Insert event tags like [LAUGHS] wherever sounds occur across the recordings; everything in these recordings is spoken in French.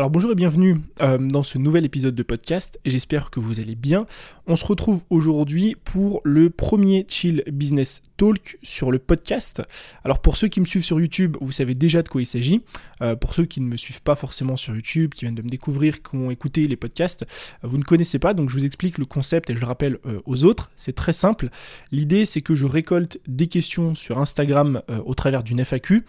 Alors bonjour et bienvenue euh, dans ce nouvel épisode de podcast, j'espère que vous allez bien. On se retrouve aujourd'hui pour le premier Chill Business Talk sur le podcast. Alors pour ceux qui me suivent sur YouTube, vous savez déjà de quoi il s'agit. Euh, pour ceux qui ne me suivent pas forcément sur YouTube, qui viennent de me découvrir, qui ont écouté les podcasts, euh, vous ne connaissez pas, donc je vous explique le concept et je le rappelle aux autres. C'est très simple. L'idée c'est que je récolte des questions sur Instagram au travers d'une FAQ.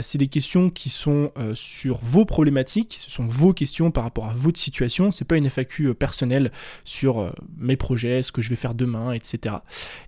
c'est des questions qui sont sur vos problématiques, ce sont vos questions par rapport à votre situation. C'est pas une FAQ euh, personnelle sur euh, mes projets, ce que je vais faire demain, etc.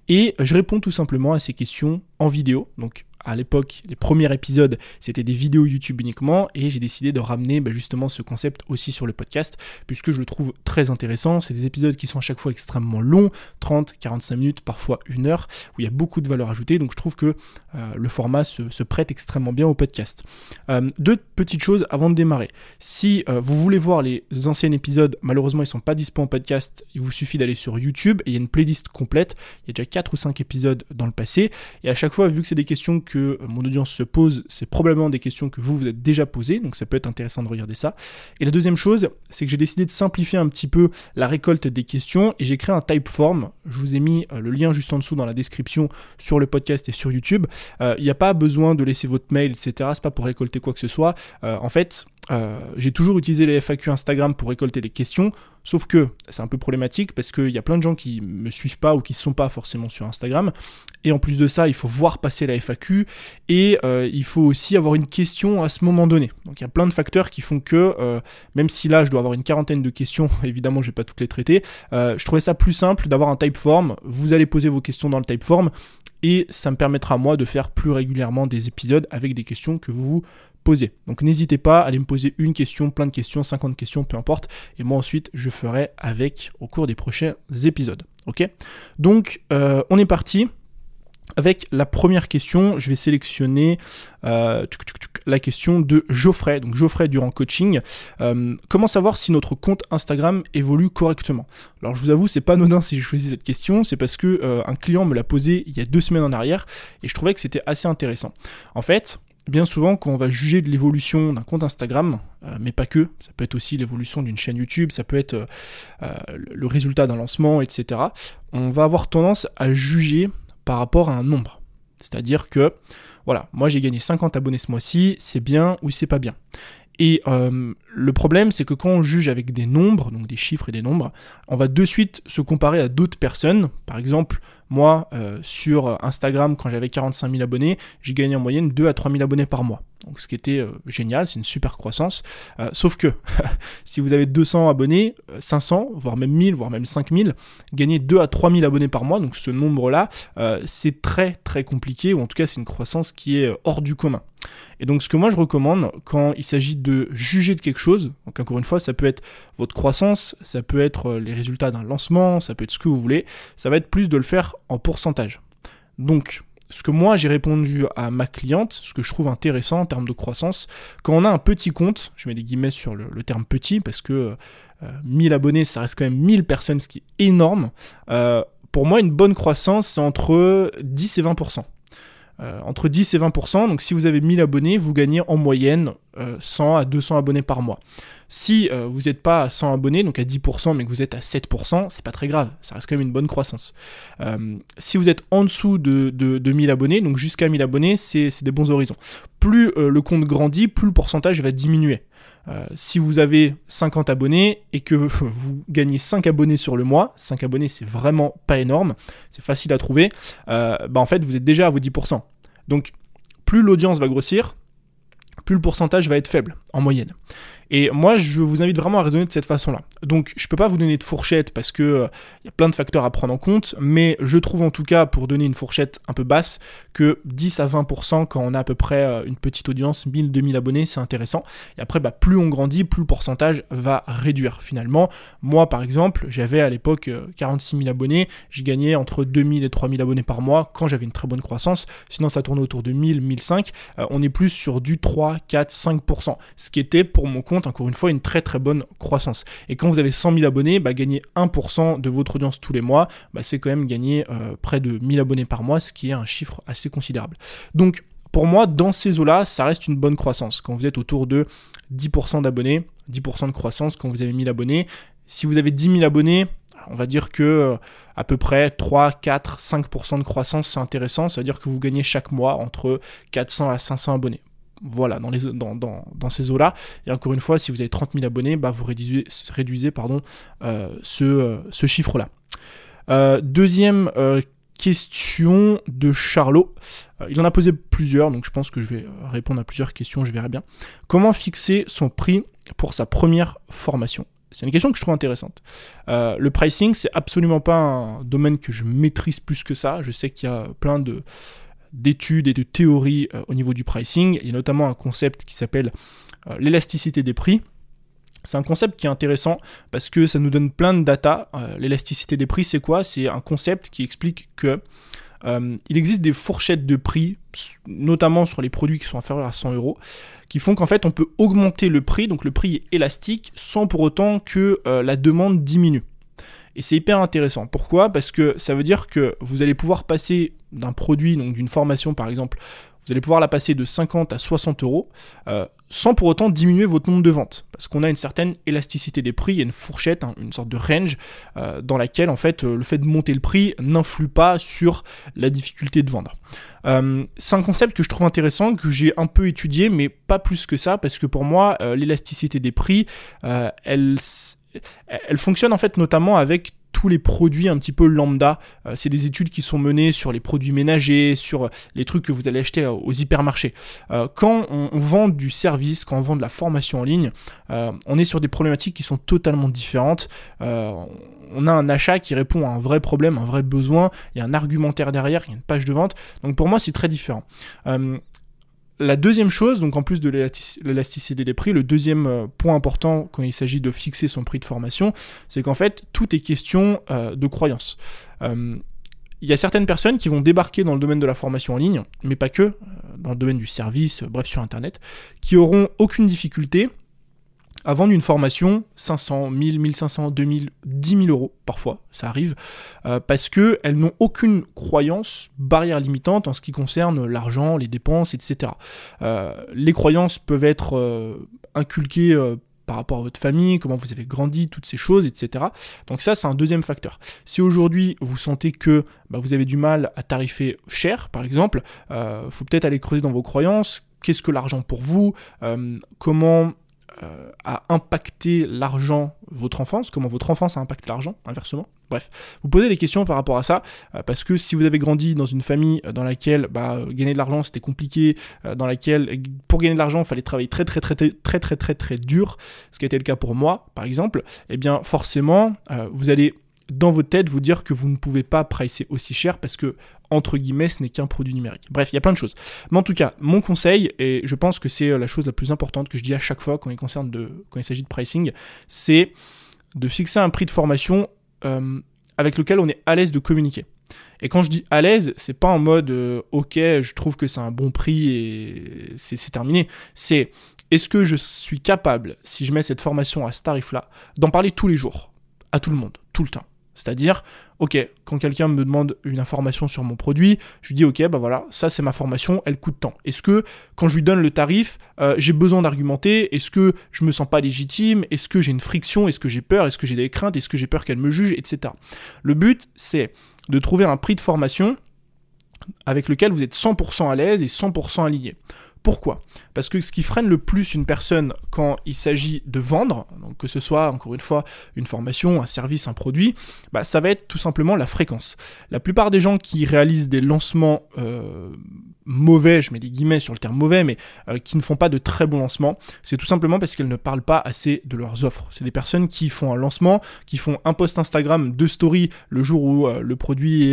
Et je réponds tout simplement à ces questions en vidéo. Donc à l'époque, les premiers épisodes, c'était des vidéos YouTube uniquement, et j'ai décidé de ramener bah, justement ce concept aussi sur le podcast, puisque je le trouve très intéressant. C'est des épisodes qui sont à chaque fois extrêmement longs, 30, 45 minutes, parfois une heure, où il y a beaucoup de valeur ajoutée, donc je trouve que euh, le format se, prête extrêmement bien au podcast. Euh, deux petites choses avant de démarrer. Si euh, vous voulez voir les anciens épisodes, malheureusement ils sont pas dispo en podcast, il vous suffit d'aller sur YouTube, et il y a une playlist complète, il y a déjà 4 ou 5 épisodes dans le passé, et à chaque fois, vu que c'est des questions que mon audience se pose, c'est probablement des questions que vous vous êtes déjà posées, donc ça peut être intéressant de regarder ça. Et la deuxième chose, c'est que j'ai décidé de simplifier un petit peu la récolte des questions et j'ai créé un typeform. Je vous ai mis euh, le lien juste en dessous dans la description sur le podcast et sur YouTube. Euh, il n'y a pas besoin de laisser votre mail, etc. C'est pas pour récolter quoi que ce soit. Euh, en fait, euh, j'ai toujours utilisé les FAQ Instagram pour récolter les questions, sauf que c'est un peu problématique parce qu'il y a plein de gens qui me suivent pas ou qui ne sont pas forcément sur Instagram. Et en plus de ça, il faut voir passer la FAQ et euh, il faut aussi avoir une question à ce moment donné. Donc il y a plein de facteurs qui font que, euh, même si là je dois avoir une quarantaine de questions, [LAUGHS] évidemment je vais pas toutes les traiter, je trouvais ça plus simple d'avoir un typeform. Vous allez poser vos questions dans le typeform et ça me permettra moi de faire plus régulièrement des épisodes avec des questions que vous vous poser. Donc n'hésitez pas à aller me poser une question, plein de questions, 50 questions, peu importe. Et moi ensuite, je ferai avec au cours des prochains épisodes. Ok? Donc euh, on est parti. Avec la première question, je vais sélectionner euh, la question de Geoffrey. Donc Geoffrey durant coaching. Euh, comment savoir si notre compte Instagram évolue correctement? Alors je vous avoue, c'est pas anodin si je choisis cette question, c'est parce que un client me l'a posé il y a deux semaines en arrière et je trouvais que c'était assez intéressant. En fait, bien souvent, quand on va juger de l'évolution d'un compte Instagram, euh, mais pas que, ça peut être aussi l'évolution d'une chaîne YouTube, ça peut être euh, euh, le résultat d'un lancement, etc., on va avoir tendance à juger par rapport à un nombre. C'est-à-dire que, voilà, moi j'ai gagné 50 abonnés ce mois-ci, c'est bien ou c'est pas bien. Et le problème, c'est que quand on juge avec des nombres, donc des chiffres et des nombres, on va de suite se comparer à d'autres personnes. Par exemple, moi, euh, sur Instagram, quand j'avais 45 000 abonnés, j'ai gagné en moyenne 2 à 3 000 abonnés par mois. Donc, ce qui était euh, génial, c'est une super croissance. Euh, sauf que [LAUGHS] si vous avez 200 abonnés, 500, voire même 1000, voire même 5000, gagner 2 à 3 000 abonnés par mois, donc ce nombre-là, c'est très très compliqué, ou en tout cas c'est une croissance qui est hors du commun. Et donc ce que moi je recommande quand il s'agit de juger de quelque chose, donc encore une fois ça peut être votre croissance, ça peut être les résultats d'un lancement, ça peut être ce que vous voulez, ça va être plus de le faire en pourcentage. Donc ce que moi j'ai répondu à ma cliente, ce que je trouve intéressant en termes de croissance, quand on a un petit compte, je mets des guillemets sur le, terme petit parce que 1000 euh, abonnés ça reste quand même 1000 personnes, ce qui est énorme. Euh, pour moi une bonne croissance c'est entre 10 et 20%. Euh, entre 10 et 20%. Donc si vous avez 1000 abonnés, vous gagnez en moyenne 100 à 200 abonnés par mois. Si euh, vous n'êtes pas à 100 abonnés, donc à 10%, mais que vous êtes à 7%, c'est pas très grave, ça reste quand même une bonne croissance. Euh, si vous êtes en dessous de, de, 1000 abonnés, donc jusqu'à 1000 abonnés, c'est des bons horizons. Plus euh, le compte grandit, plus le pourcentage va diminuer. si vous avez 50 abonnés et que [LAUGHS] vous gagnez 5 abonnés sur le mois, 5 abonnés c'est vraiment pas énorme, c'est facile à trouver, bah en fait vous êtes déjà à vos 10%. Donc plus l'audience va grossir, plus le pourcentage va être faible en moyenne. Et moi, je vous invite vraiment à raisonner de cette façon-là. Donc, je ne peux pas vous donner de fourchette parce que il euh, y a plein de facteurs à prendre en compte, mais je trouve en tout cas, pour donner une fourchette un peu basse, que 10 à 20% quand on a à peu près euh, une petite audience, 1000, 2000 abonnés, c'est intéressant. Et après, bah, plus on grandit, plus le pourcentage va réduire finalement. Moi, par exemple, j'avais à l'époque 46 euh, 000 abonnés, je gagnais entre 2000 et 3000 abonnés par mois quand j'avais une très bonne croissance. Sinon, ça tournait autour de 1000, 1005. on est plus sur du 3, 4, 5%. Ce qui était pour mon compte encore une fois une très très bonne croissance. Et quand vous avez 100 000 abonnés, bah, gagner 1% de votre audience tous les mois, bah, c'est quand même gagner euh, près de 1000 abonnés par mois, ce qui est un chiffre assez considérable. Donc pour moi, dans ces eaux-là, ça reste une bonne croissance. Quand vous êtes autour de 10% d'abonnés, 10% de croissance quand vous avez 1000 abonnés. Si vous avez 10 000 abonnés, on va dire que euh, à peu près 3, 4, 5% de croissance, c'est intéressant. Ça veut dire que vous gagnez chaque mois entre 400 à 500 abonnés. Voilà, dans, les, ces eaux-là. Et encore une fois, si vous avez 30 000 abonnés, bah, vous réduisez, réduisez pardon, euh, ce, euh, ce chiffre-là. deuxième question de Charlot. il en a posé plusieurs, donc je pense que je vais répondre à plusieurs questions, je verrai bien. Comment fixer son prix pour sa première formation? C'est une question que je trouve intéressante. Euh, le pricing, c'est absolument pas un domaine que je maîtrise plus que ça. Je sais qu'il y a plein de d'études et de théories euh, au niveau du pricing. Il y a notamment un concept qui s'appelle euh, l'élasticité des prix. C'est un concept qui est intéressant parce que ça nous donne plein de data. l'élasticité des prix, c'est quoi? C'est un concept qui explique que il existe des fourchettes de prix, notamment sur les produits qui sont inférieurs à 100 euros, qui font qu'en fait on peut augmenter le prix, donc le prix est élastique, sans pour autant que euh, la demande diminue. Et c'est hyper intéressant. Pourquoi? Parce que ça veut dire que vous allez pouvoir passer d'un produit, donc d'une formation par exemple, vous allez pouvoir la passer de 50 à 60 euros euh, sans pour autant diminuer votre nombre de ventes. Parce qu'on a une certaine élasticité des prix, il y a une fourchette, hein, une sorte de range euh, dans laquelle en fait le fait de monter le prix n'influe pas sur la difficulté de vendre. Euh, c'est un concept que je trouve intéressant, que j'ai un peu étudié, mais pas plus que ça, parce que pour moi, l'élasticité des prix, elle, elle fonctionne en fait notamment avec tous les produits un petit peu lambda. Euh, c'est des études qui sont menées sur les produits ménagers, sur les trucs que vous allez acheter aux hypermarchés. Euh, quand on, vend du service, quand on vend de la formation en ligne, euh, on est sur des problématiques qui sont totalement différentes. on a un achat qui répond à un vrai problème, un vrai besoin, il y a un argumentaire derrière, il y a une page de vente. Donc pour moi, c'est très différent. La deuxième chose, donc en plus de l'élasticité des prix, le deuxième euh, point important quand il s'agit de fixer son prix de formation, c'est qu'en fait, tout est question euh, de croyance. Euh, il y a certaines personnes qui vont débarquer dans le domaine de la formation en ligne, mais pas que, dans le domaine du service, bref sur Internet, qui auront aucune difficulté à vendre une formation 500, 1000, 1500, 2000, 10 000 euros parfois, ça arrive, euh, parce qu'elles n'ont aucune croyance, barrière limitante en ce qui concerne l'argent, les dépenses, etc. Euh, les croyances peuvent être euh, inculquées par rapport à votre famille, comment vous avez grandi, toutes ces choses, etc. Donc ça, c'est un deuxième facteur. Si aujourd'hui vous sentez que bah, vous avez du mal à tarifer cher, par exemple, il faut peut-être aller creuser dans vos croyances. Qu'est-ce que l'argent pour vous? Comment euh, a impacté l'argent, votre enfance, comment votre enfance a impacté l'argent, inversement. Bref, vous posez des questions par rapport à ça, euh, parce que si vous avez grandi dans une famille dans laquelle bah, gagner de l'argent c'était compliqué, euh, dans laquelle pour gagner de l'argent il fallait travailler très très très très très très très très dur, ce qui a été le cas pour moi par exemple, eh bien forcément vous allez dans votre tête vous dire que vous ne pouvez pas pricer aussi cher parce que, entre guillemets, ce n'est qu'un produit numérique. Bref, il y a plein de choses. Mais en tout cas, mon conseil, et je pense que c'est euh, la chose la plus importante que je dis à chaque fois quand il, concerne de, quand il s'agit de pricing, c'est de fixer un prix de formation euh, avec lequel on est à l'aise de communiquer. Et quand je dis à l'aise, c'est pas en mode euh, ok, je trouve que c'est un bon prix et c'est terminé. C'est est-ce que je suis capable, si je mets cette formation à ce tarif-là, d'en parler tous les jours, à tout le monde, tout le temps? C'est-à-dire, ok, quand quelqu'un me demande une information sur mon produit, je lui dis ok, bah voilà, ça c'est ma formation, elle coûte tant. Est-ce que quand je lui donne le tarif, euh, j'ai besoin d'argumenter? Est-ce que je me sens pas légitime? Est-ce que j'ai une friction? Est-ce que j'ai peur? Est-ce que j'ai des craintes? Est-ce que j'ai peur qu'elle me juge? Etc. Le but, c'est de trouver un prix de formation avec lequel vous êtes 100% à l'aise et 100% aligné. Pourquoi? Parce que ce qui freine le plus une personne quand il s'agit de vendre, donc que ce soit encore une fois une formation, un service, un produit, bah, ça va être tout simplement la fréquence. La plupart des gens qui réalisent des lancements euh, mauvais, je mets des guillemets sur le terme mauvais, mais euh, qui ne font pas de très bons lancements, c'est tout simplement parce qu'elles ne parlent pas assez de leurs offres. C'est des personnes qui font un lancement, qui font un post Instagram, deux stories le jour où euh, le produit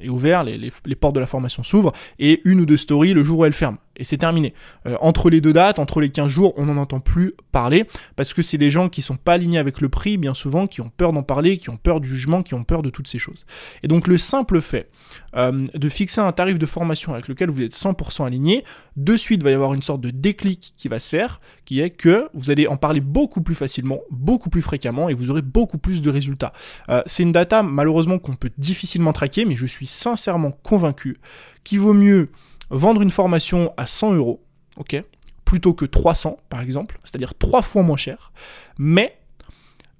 est, ouvert, les, les, portes de la formation s'ouvrent, et une ou deux stories le jour où elles ferment et c'est terminé. Euh, entre les deux dates, entre les 15 jours, on n'en entend plus parler, parce que c'est des gens qui sont pas alignés avec le prix, bien souvent, qui ont peur d'en parler, qui ont peur du jugement, qui ont peur de toutes ces choses. Et donc le simple fait euh, de fixer un tarif de formation avec lequel vous êtes 100% aligné, de suite va y avoir une sorte de déclic qui va se faire, qui est que vous allez en parler beaucoup plus facilement, beaucoup plus fréquemment, et vous aurez beaucoup plus de résultats. Euh, c'est une data malheureusement qu'on peut difficilement traquer, mais je suis sincèrement convaincu qu'il vaut mieux vendre une formation à 100 euros, ok, plutôt que 300 par exemple, c'est-à-dire trois fois moins cher, mais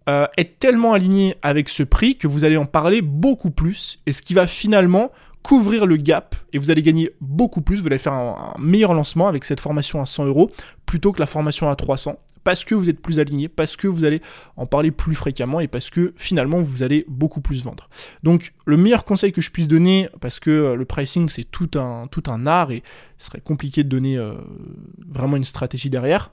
euh, être tellement aligné avec ce prix que vous allez en parler beaucoup plus, et ce qui va finalement couvrir le gap, et vous allez gagner beaucoup plus, vous allez faire un, un meilleur lancement avec cette formation à 100 euros, plutôt que la formation à 300, parce que vous êtes plus aligné, parce que vous allez en parler plus fréquemment et parce que finalement vous allez beaucoup plus vendre. Donc le meilleur conseil que je puisse donner, parce que euh, le pricing c'est tout un, art et ce serait compliqué de donner euh, vraiment une stratégie derrière,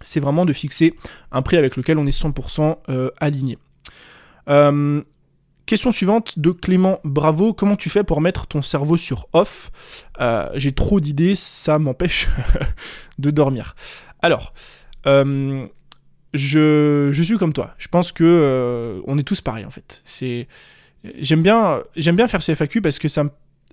c'est vraiment de fixer un prix avec lequel on est 100% euh, aligné. Question suivante de Clément Bravo. Comment tu fais pour mettre ton cerveau sur off? J'ai trop d'idées, ça m'empêche [LAUGHS] de dormir. Alors, euh, je, suis comme toi. Je pense que euh, on est tous pareils en fait. C'est j'aime bien j'aime bien faire ce FAQ parce que ça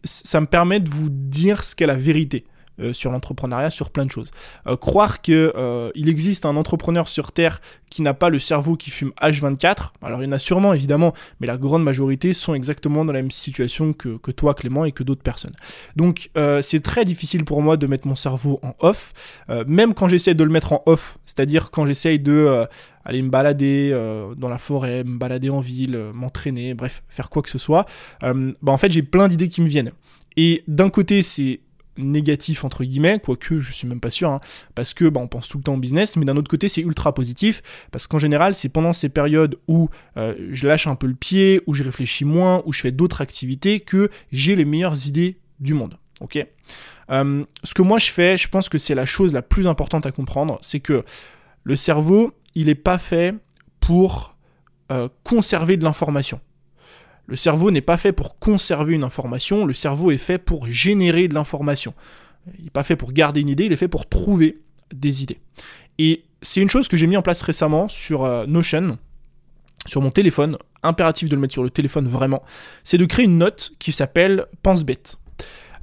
ça me permet de vous dire ce qu'est la vérité. Euh, sur l'entrepreneuriat, sur plein de choses. Euh, croire qu'il euh, existe un entrepreneur sur Terre qui n'a pas le cerveau qui fume H24, alors il y en a sûrement évidemment, mais la grande majorité sont exactement dans la même situation que, que toi Clément et que d'autres personnes. Donc c'est très difficile pour moi de mettre mon cerveau en off, même quand j'essaie de le mettre en off, c'est-à-dire quand j'essaye de aller me balader dans la forêt, me balader en ville, m'entraîner, bref, faire quoi que ce soit, bah en fait j'ai plein d'idées qui me viennent. Et d'un côté, c'est négatif entre guillemets, quoique je suis même pas sûr, hein, parce que bah, on pense tout le temps au business, mais d'un autre côté c'est ultra positif, parce qu'en général c'est pendant ces périodes où euh, je lâche un peu le pied, où je réfléchis moins, où je fais d'autres activités, que j'ai les meilleures idées du monde. Ok? Euh, Ce que moi je fais, je pense que c'est la chose la plus importante à comprendre, c'est que le cerveau, il n'est pas fait pour euh, conserver de l'information. Le cerveau n'est pas fait pour conserver une information, le cerveau est fait pour générer de l'information. Il n'est pas fait pour garder une idée, il est fait pour trouver des idées. Et c'est une chose que j'ai mis en place récemment sur euh, Notion, sur mon téléphone, impératif de le mettre sur le téléphone vraiment, c'est de créer une note qui s'appelle Pense bête.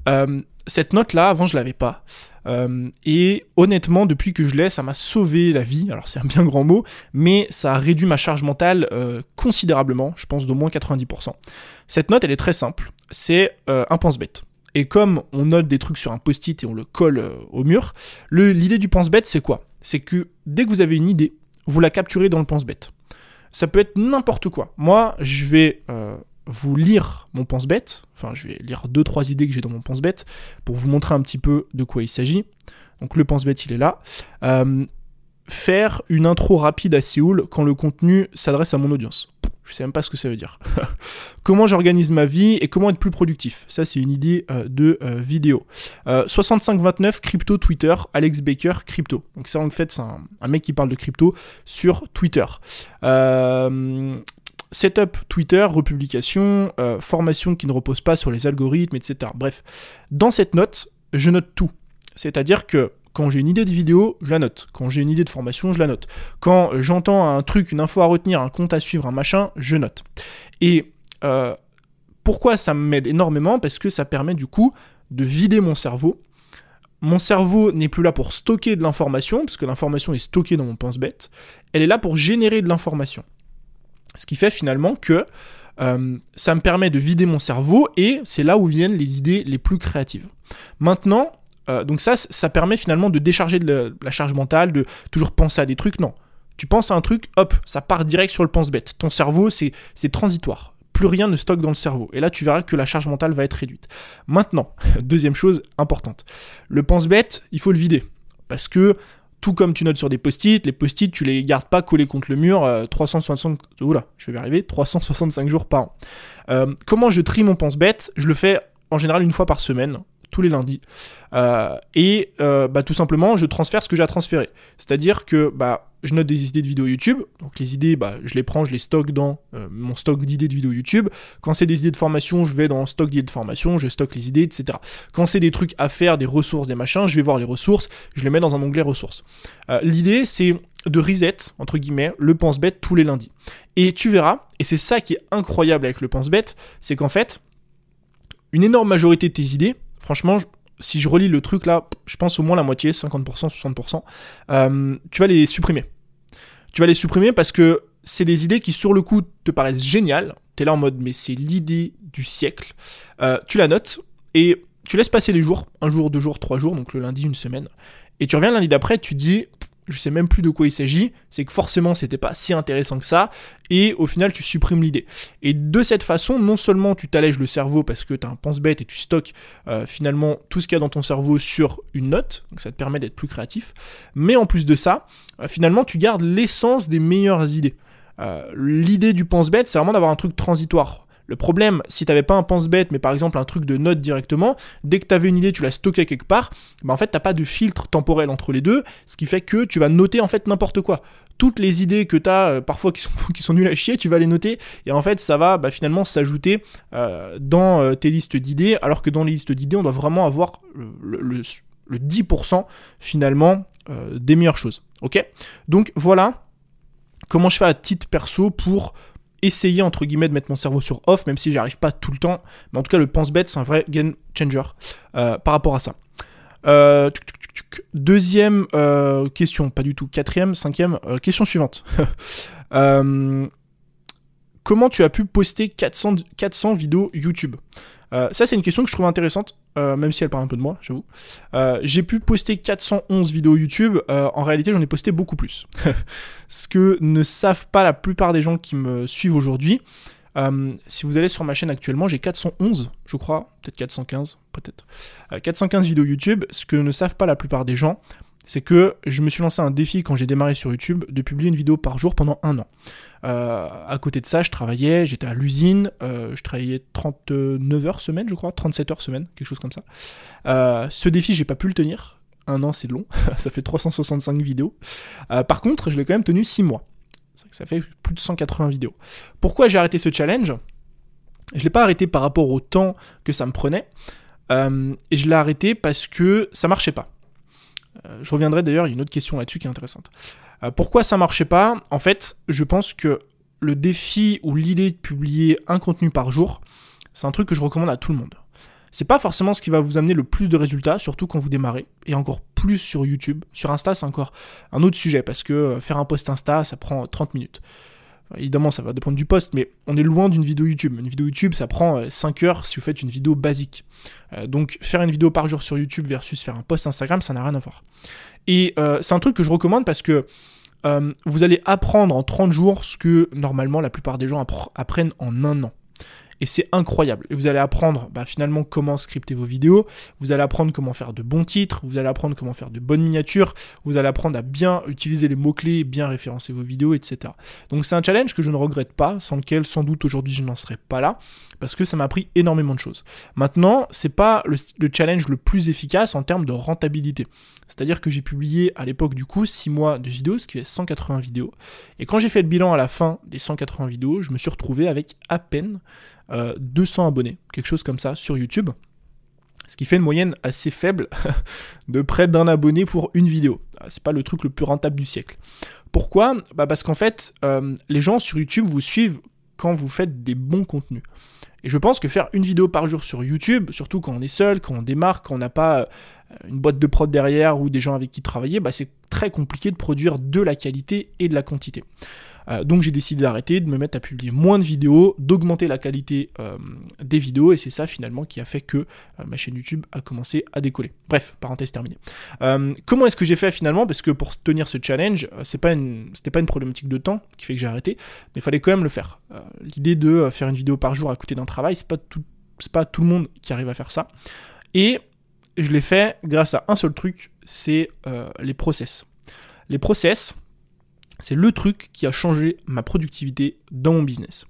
Euh, cette note-là, avant je l'avais pas. Euh, et honnêtement, depuis que je l'ai, ça m'a sauvé la vie. Alors c'est un bien grand mot, mais ça a réduit ma charge mentale euh, considérablement, je pense d'au moins 90%. Cette note, elle est très simple. C'est euh, un pense-bête. Et comme on note des trucs sur un post-it et on le colle au mur, l'idée du pense-bête, c'est quoi? C'est que dès que vous avez une idée, vous la capturez dans le pense-bête. Ça peut être n'importe quoi. Moi, je vais vous lire mon pense-bête. Enfin, je vais lire deux trois idées que j'ai dans mon pense-bête pour vous montrer un petit peu de quoi il s'agit. Donc le pense-bête, il est là. Euh, faire une intro rapide à Séoul quand le contenu s'adresse à mon audience. Je sais même pas ce que ça veut dire. [LAUGHS] comment j'organise ma vie et comment être plus productif. Ça, c'est une idée euh, de euh, vidéo. 6529 crypto Twitter, Alex Baker crypto. Donc ça, en fait, c'est un, un, mec qui parle de crypto sur Twitter. Setup Twitter, republication, euh, formation qui ne repose pas sur les algorithmes, etc. Bref, dans cette note, je note tout. C'est-à-dire que quand j'ai une idée de vidéo, je la note. Quand j'ai une idée de formation, je la note. Quand j'entends un truc, une info à retenir, un compte à suivre, un machin, je note. Et euh, pourquoi ça m'aide énormément? Parce que ça permet du coup de vider mon cerveau. Mon cerveau n'est plus là pour stocker de l'information, parce que l'information est stockée dans mon pense-bête. Elle est là pour générer de l'information. Ce qui fait finalement que euh, ça me permet de vider mon cerveau et c'est là où viennent les idées les plus créatives. Maintenant, euh, donc ça, ça permet finalement de décharger de la, charge mentale, de toujours penser à des trucs. Non, tu penses à un truc, hop, ça part direct sur le pense-bête. Ton cerveau, c'est transitoire. Plus rien ne stocke dans le cerveau. Et là, tu verras que la charge mentale va être réduite. Maintenant, [LAUGHS] deuxième chose importante. Le pense-bête, il faut le vider. Parce que tout comme tu notes sur des post-it, les post-it, tu les gardes pas collés contre le mur 365, euh, je vais arriver, 365 jours par an. Euh, comment je trie mon pense-bête? Je le fais en général une fois par semaine, tous les lundis. Euh, et bah, tout simplement, je transfère ce que j'ai à transférer. C'est-à-dire que bah, je note des idées de vidéos YouTube. Donc les idées, bah, je les prends, je les stocke dans euh, mon stock d'idées de vidéos YouTube. Quand c'est des idées de formation, je vais dans le stock d'idées de formation, je stocke les idées, etc. Quand c'est des trucs à faire, des ressources, des machins, je vais voir les ressources, je les mets dans un onglet ressources. Euh, l'idée, c'est de reset, entre guillemets, le pense-bête tous les lundis. Et tu verras, et c'est ça qui est incroyable avec le pense-bête, c'est qu'en fait, une énorme majorité de tes idées, franchement, si je relis le truc là, je pense au moins la moitié, 50%, 60%, euh, tu vas les supprimer. Tu vas les supprimer parce que c'est des idées qui sur le coup te paraissent géniales. T'es là en mode mais c'est l'idée du siècle. Euh, tu la notes et tu laisses passer les jours, un jour, deux jours, trois jours, donc le lundi, une semaine, et tu reviens lundi d'après, tu dis, je sais même plus de quoi il s'agit, c'est que forcément c'était pas si intéressant que ça, et au final tu supprimes l'idée. Et de cette façon, non seulement tu t'allèges le cerveau parce que tu as un pense-bête et tu stockes euh, finalement tout ce qu'il y a dans ton cerveau sur une note, donc ça te permet d'être plus créatif, mais en plus de ça, euh, finalement tu gardes l'essence des meilleures idées. Euh, l'idée du pense-bête, c'est vraiment d'avoir un truc transitoire. Le problème, si t'avais pas un pense-bête, mais par exemple un truc de note directement, dès que t'avais une idée, tu la stockais quelque part, bah en fait t'as pas de filtre temporel entre les deux, ce qui fait que tu vas noter en fait n'importe quoi. Toutes les idées que t'as euh, parfois qui sont, [LAUGHS] qui nulles à chier, tu vas les noter, et en fait ça va bah, finalement s'ajouter euh, dans euh, tes listes d'idées, alors que dans les listes d'idées, on doit vraiment avoir le, le, le 10% finalement des meilleures choses. Ok? Donc voilà comment je fais à titre perso pour essayer entre guillemets de mettre mon cerveau sur off, même si j'y arrive pas tout le temps. Mais en tout cas, le pense-bête, c'est un vrai game changer euh, par rapport à ça. Euh, deuxième euh, question, pas du tout. Quatrième, cinquième, question suivante. [LAUGHS] comment tu as pu poster 400, 400 vidéos YouTube? Ça, c'est une question que je trouve intéressante, euh, même si elle parle un peu de moi, j'avoue. Euh, j'ai pu poster 411 vidéos YouTube. en réalité, j'en ai posté beaucoup plus. [LAUGHS] Ce que ne savent pas la plupart des gens qui me suivent aujourd'hui. si vous allez sur ma chaîne actuellement, j'ai 411, je crois, peut-être 415, peut-être. 415 vidéos YouTube. Ce que ne savent pas la plupart des gens, c'est que je me suis lancé un défi quand j'ai démarré sur YouTube de publier une vidéo par jour pendant un an. Euh, à côté de ça, je travaillais, j'étais à l'usine, euh, je travaillais 39 heures semaine, je crois, 37 heures semaine, quelque chose comme ça. Euh, ce défi, j'ai pas pu le tenir. Un an, c'est long, [LAUGHS] ça fait 365 vidéos. par contre, je l'ai quand même tenu 6 mois. Ça fait plus de 180 vidéos. Pourquoi j'ai arrêté ce challenge? Je l'ai pas arrêté par rapport au temps que ça me prenait. et je l'ai arrêté parce que ça marchait pas. Je reviendrai d'ailleurs, il y a une autre question là-dessus qui est intéressante. Euh, pourquoi ça marchait pas? En fait, je pense que le défi ou l'idée de publier un contenu par jour, c'est un truc que je recommande à tout le monde. C'est pas forcément ce qui va vous amener le plus de résultats, surtout quand vous démarrez, et encore plus sur YouTube. Sur Insta, c'est encore un autre sujet, parce que euh, faire un post Insta, ça prend 30 minutes. Évidemment, ça va dépendre du post, mais on est loin d'une vidéo YouTube. Une vidéo YouTube, ça prend 5 euh, heures si vous faites une vidéo basique. donc, faire une vidéo par jour sur YouTube versus faire un post Instagram, ça n'a rien à voir. Et c'est un truc que je recommande parce que euh, vous allez apprendre en 30 jours ce que normalement la plupart des gens apprennent en un an. Et c'est incroyable. Et vous allez apprendre bah, finalement comment scripter vos vidéos, vous allez apprendre comment faire de bons titres, vous allez apprendre comment faire de bonnes miniatures, vous allez apprendre à bien utiliser les mots-clés, bien référencer vos vidéos, etc. Donc c'est un challenge que je ne regrette pas, sans lequel sans doute aujourd'hui je n'en serais pas là, parce que ça m'a appris énormément de choses. Maintenant, c'est pas le, challenge le plus efficace en termes de rentabilité. C'est-à-dire que j'ai publié à l'époque du coup 6 mois de vidéos, ce qui fait 180 vidéos. Et quand j'ai fait le bilan à la fin des 180 vidéos, je me suis retrouvé avec à peine 200 euh, abonnés, quelque chose comme ça, sur YouTube. Ce qui fait une moyenne assez faible [LAUGHS] de près d'un abonné pour une vidéo. Ah, c'est pas le truc le plus rentable du siècle. Pourquoi? Bah Parce qu'en fait, euh, les gens sur YouTube vous suivent quand vous faites des bons contenus. Et je pense que faire une vidéo par jour sur YouTube, surtout quand on est seul, quand on démarre, quand on n'a pas une boîte de prod derrière ou des gens avec qui travailler, bah c'est très compliqué de produire de la qualité et de la quantité. Euh, donc j'ai décidé d'arrêter, de me mettre à publier moins de vidéos, d'augmenter la qualité euh, des vidéos, et c'est ça finalement qui a fait que euh, ma chaîne YouTube a commencé à décoller. Bref, parenthèse terminée. comment est-ce que j'ai fait finalement? Parce que pour tenir ce challenge, c'est pas c'était pas une problématique de temps qui fait que j'ai arrêté, mais il fallait quand même le faire. L'idée de faire une vidéo par jour à côté d'un travail, c'est pas tout, c'est pas tout le monde qui arrive à faire ça. Et je l'ai fait grâce à un seul truc, c'est les process. Les process, c'est le truc qui a changé ma productivité dans mon business.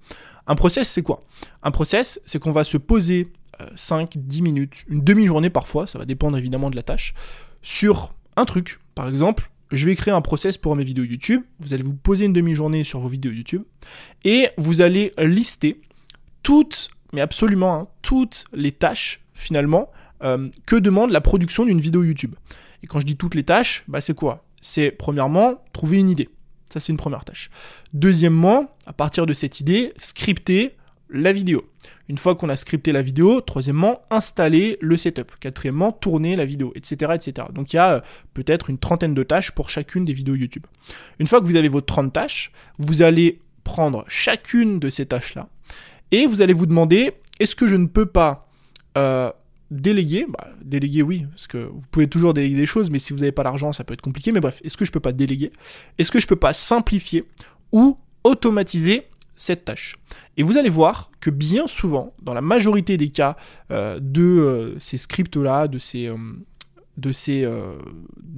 Un process, c'est quoi? Un process, c'est qu'on va se poser 5, euh, 10 minutes, une demi-journée parfois, ça va dépendre évidemment de la tâche, sur un truc. Par exemple, je vais créer un process pour mes vidéos YouTube. Vous allez vous poser une demi-journée sur vos vidéos YouTube et vous allez lister toutes, mais absolument hein, toutes les tâches finalement euh, que demande la production d'une vidéo YouTube? Et quand je dis toutes les tâches, bah c'est quoi? C'est premièrement trouver une idée. Ça, c'est une première tâche. Deuxièmement, à partir de cette idée, scripter la vidéo. Une fois qu'on a scripté la vidéo, troisièmement, installer le setup. Quatrièmement, tourner la vidéo, etc. etc. Donc il y a euh, peut-être une trentaine de tâches pour chacune des vidéos YouTube. Une fois que vous avez vos 30 tâches, vous allez prendre chacune de ces tâches-là et vous allez vous demander, est-ce que je ne peux pas, euh, déléguer, bah, déléguer oui, parce que vous pouvez toujours déléguer des choses, mais si vous n'avez pas l'argent, ça peut être compliqué. Mais bref, est-ce que je peux pas déléguer? Est-ce que je peux pas simplifier ou automatiser cette tâche? Et vous allez voir que bien souvent, dans la majorité des cas euh, de euh, ces scripts-là, de ces. Euh, de ces,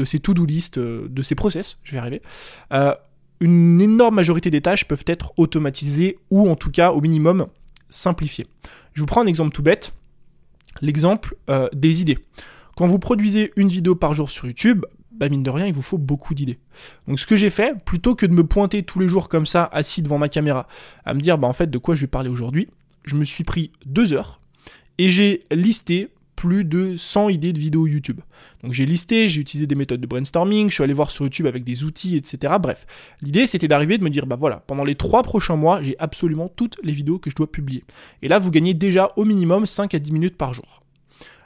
ces to-do list, de ces process, je vais arriver, une énorme majorité des tâches peuvent être automatisées ou en tout cas au minimum simplifiées. Je vous prends un exemple tout bête l'exemple euh, des idées. Quand vous produisez une vidéo par jour sur YouTube, bah, mine de rien, il vous faut beaucoup d'idées. Donc ce que j'ai fait, plutôt que de me pointer tous les jours comme ça, assis devant ma caméra, à me dire bah en fait de quoi je vais parler aujourd'hui, je me suis pris deux heures et j'ai listé plus de 100 idées de vidéos YouTube. Donc j'ai listé, j'ai utilisé des méthodes de brainstorming, je suis allé voir sur YouTube avec des outils, etc. Bref, l'idée c'était d'arriver de me dire, bah voilà, pendant les 3 prochains mois, j'ai absolument toutes les vidéos que je dois publier. Et là, vous gagnez déjà au minimum 5 à 10 minutes par jour.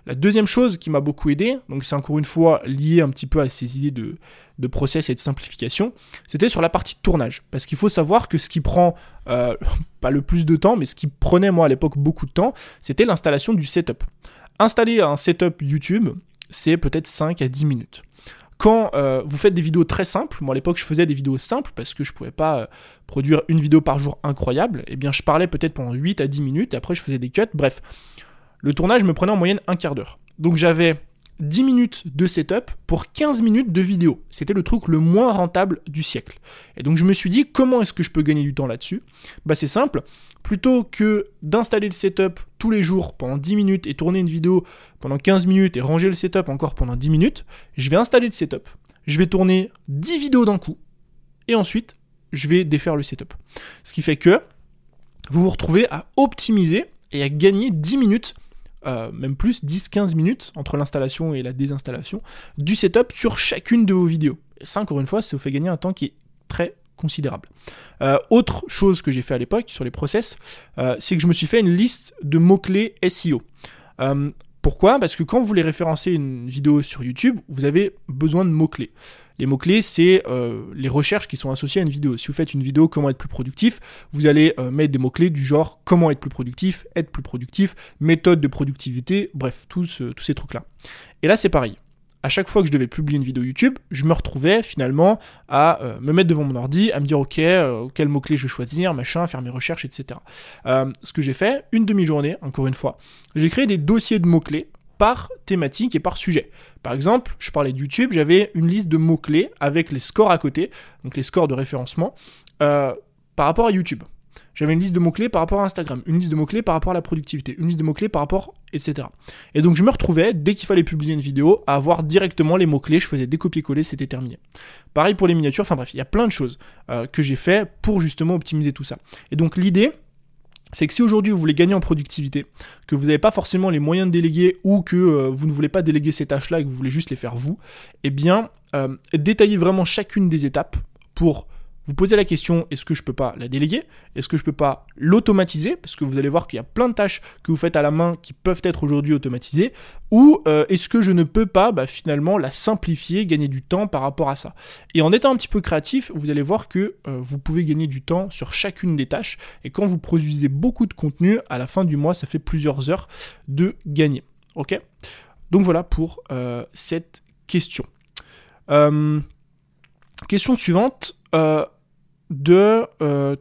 La deuxième chose qui m'a beaucoup aidé, donc c'est encore une fois lié un petit peu à ces idées de, de process et de simplification, c'était sur la partie de tournage. Parce qu'il faut savoir que ce qui prend, euh, [LAUGHS] pas le plus de temps, mais ce qui prenait moi à l'époque beaucoup de temps, c'était l'installation du setup. Installer un setup YouTube, c'est peut-être 5 à 10 minutes. Quand euh, vous faites des vidéos très simples, moi à l'époque je faisais des vidéos simples parce que je pouvais pas euh, produire une vidéo par jour incroyable, et eh bien je parlais peut-être pendant 8 à 10 minutes et après je faisais des cuts, bref. Le tournage me prenait en moyenne un quart d'heure. Donc j'avais 10 minutes de setup pour 15 minutes de vidéo. C'était le truc le moins rentable du siècle. Et donc je me suis dit, comment est-ce que je peux gagner du temps là-dessus? Bah c'est simple, plutôt que d'installer le setup tous les jours pendant 10 minutes et tourner une vidéo pendant 15 minutes et ranger le setup encore pendant 10 minutes, je vais installer le setup, je vais tourner 10 vidéos d'un coup et ensuite je vais défaire le setup. Ce qui fait que vous vous retrouvez à optimiser et à gagner 10 minutes, euh, même plus 10-15 minutes entre l'installation et la désinstallation du setup sur chacune de vos vidéos. Et ça encore une fois, ça vous fait gagner un temps qui est très considérable. Euh, autre chose que j'ai fait à l'époque sur les process, euh, c'est que je me suis fait une liste de mots-clés SEO. Euh, pourquoi? Parce que quand vous voulez référencer une vidéo sur YouTube, vous avez besoin de mots-clés. Les mots-clés, c'est les recherches qui sont associées à une vidéo. Si vous faites une vidéo comment être plus productif, vous allez mettre des mots-clés du genre comment être plus productif, être plus productif, méthode de productivité, bref, tous, tous ces trucs-là. Et là, c'est pareil à chaque fois que je devais publier une vidéo YouTube, je me retrouvais finalement à euh, me mettre devant mon ordi, à me dire ok, euh, quel mot-clé je vais choisir, machin, faire mes recherches, etc. Euh, ce que j'ai fait, une demi-journée, encore une fois, j'ai créé des dossiers de mots-clés par thématique et par sujet. Par exemple, je parlais de YouTube, j'avais une liste de mots-clés avec les scores à côté, donc les scores de référencement, par rapport à YouTube. J'avais une liste de mots-clés par rapport à Instagram, une liste de mots-clés par rapport à la productivité, une liste de mots-clés par rapport, etc. Et donc je me retrouvais, dès qu'il fallait publier une vidéo, à avoir directement les mots-clés, je faisais des copier-coller, c'était terminé. Pareil pour les miniatures, enfin bref, il y a plein de choses euh, que j'ai fait pour justement optimiser tout ça. Et donc l'idée, c'est que si aujourd'hui vous voulez gagner en productivité, que vous n'avez pas forcément les moyens de déléguer ou que euh, vous ne voulez pas déléguer ces tâches-là et que vous voulez juste les faire vous, eh bien, euh, détaillez vraiment chacune des étapes pour vous posez la question est-ce que je peux pas la déléguer? Est-ce que je peux pas l'automatiser? Parce que vous allez voir qu'il y a plein de tâches que vous faites à la main qui peuvent être aujourd'hui automatisées. Ou euh, est-ce que je ne peux pas bah, finalement la simplifier, gagner du temps par rapport à ça? Et en étant un petit peu créatif, vous allez voir que euh, vous pouvez gagner du temps sur chacune des tâches. Et quand vous produisez beaucoup de contenu, à la fin du mois, ça fait plusieurs heures de gagner. Ok? Donc voilà pour euh, cette question. question suivante de... Euh,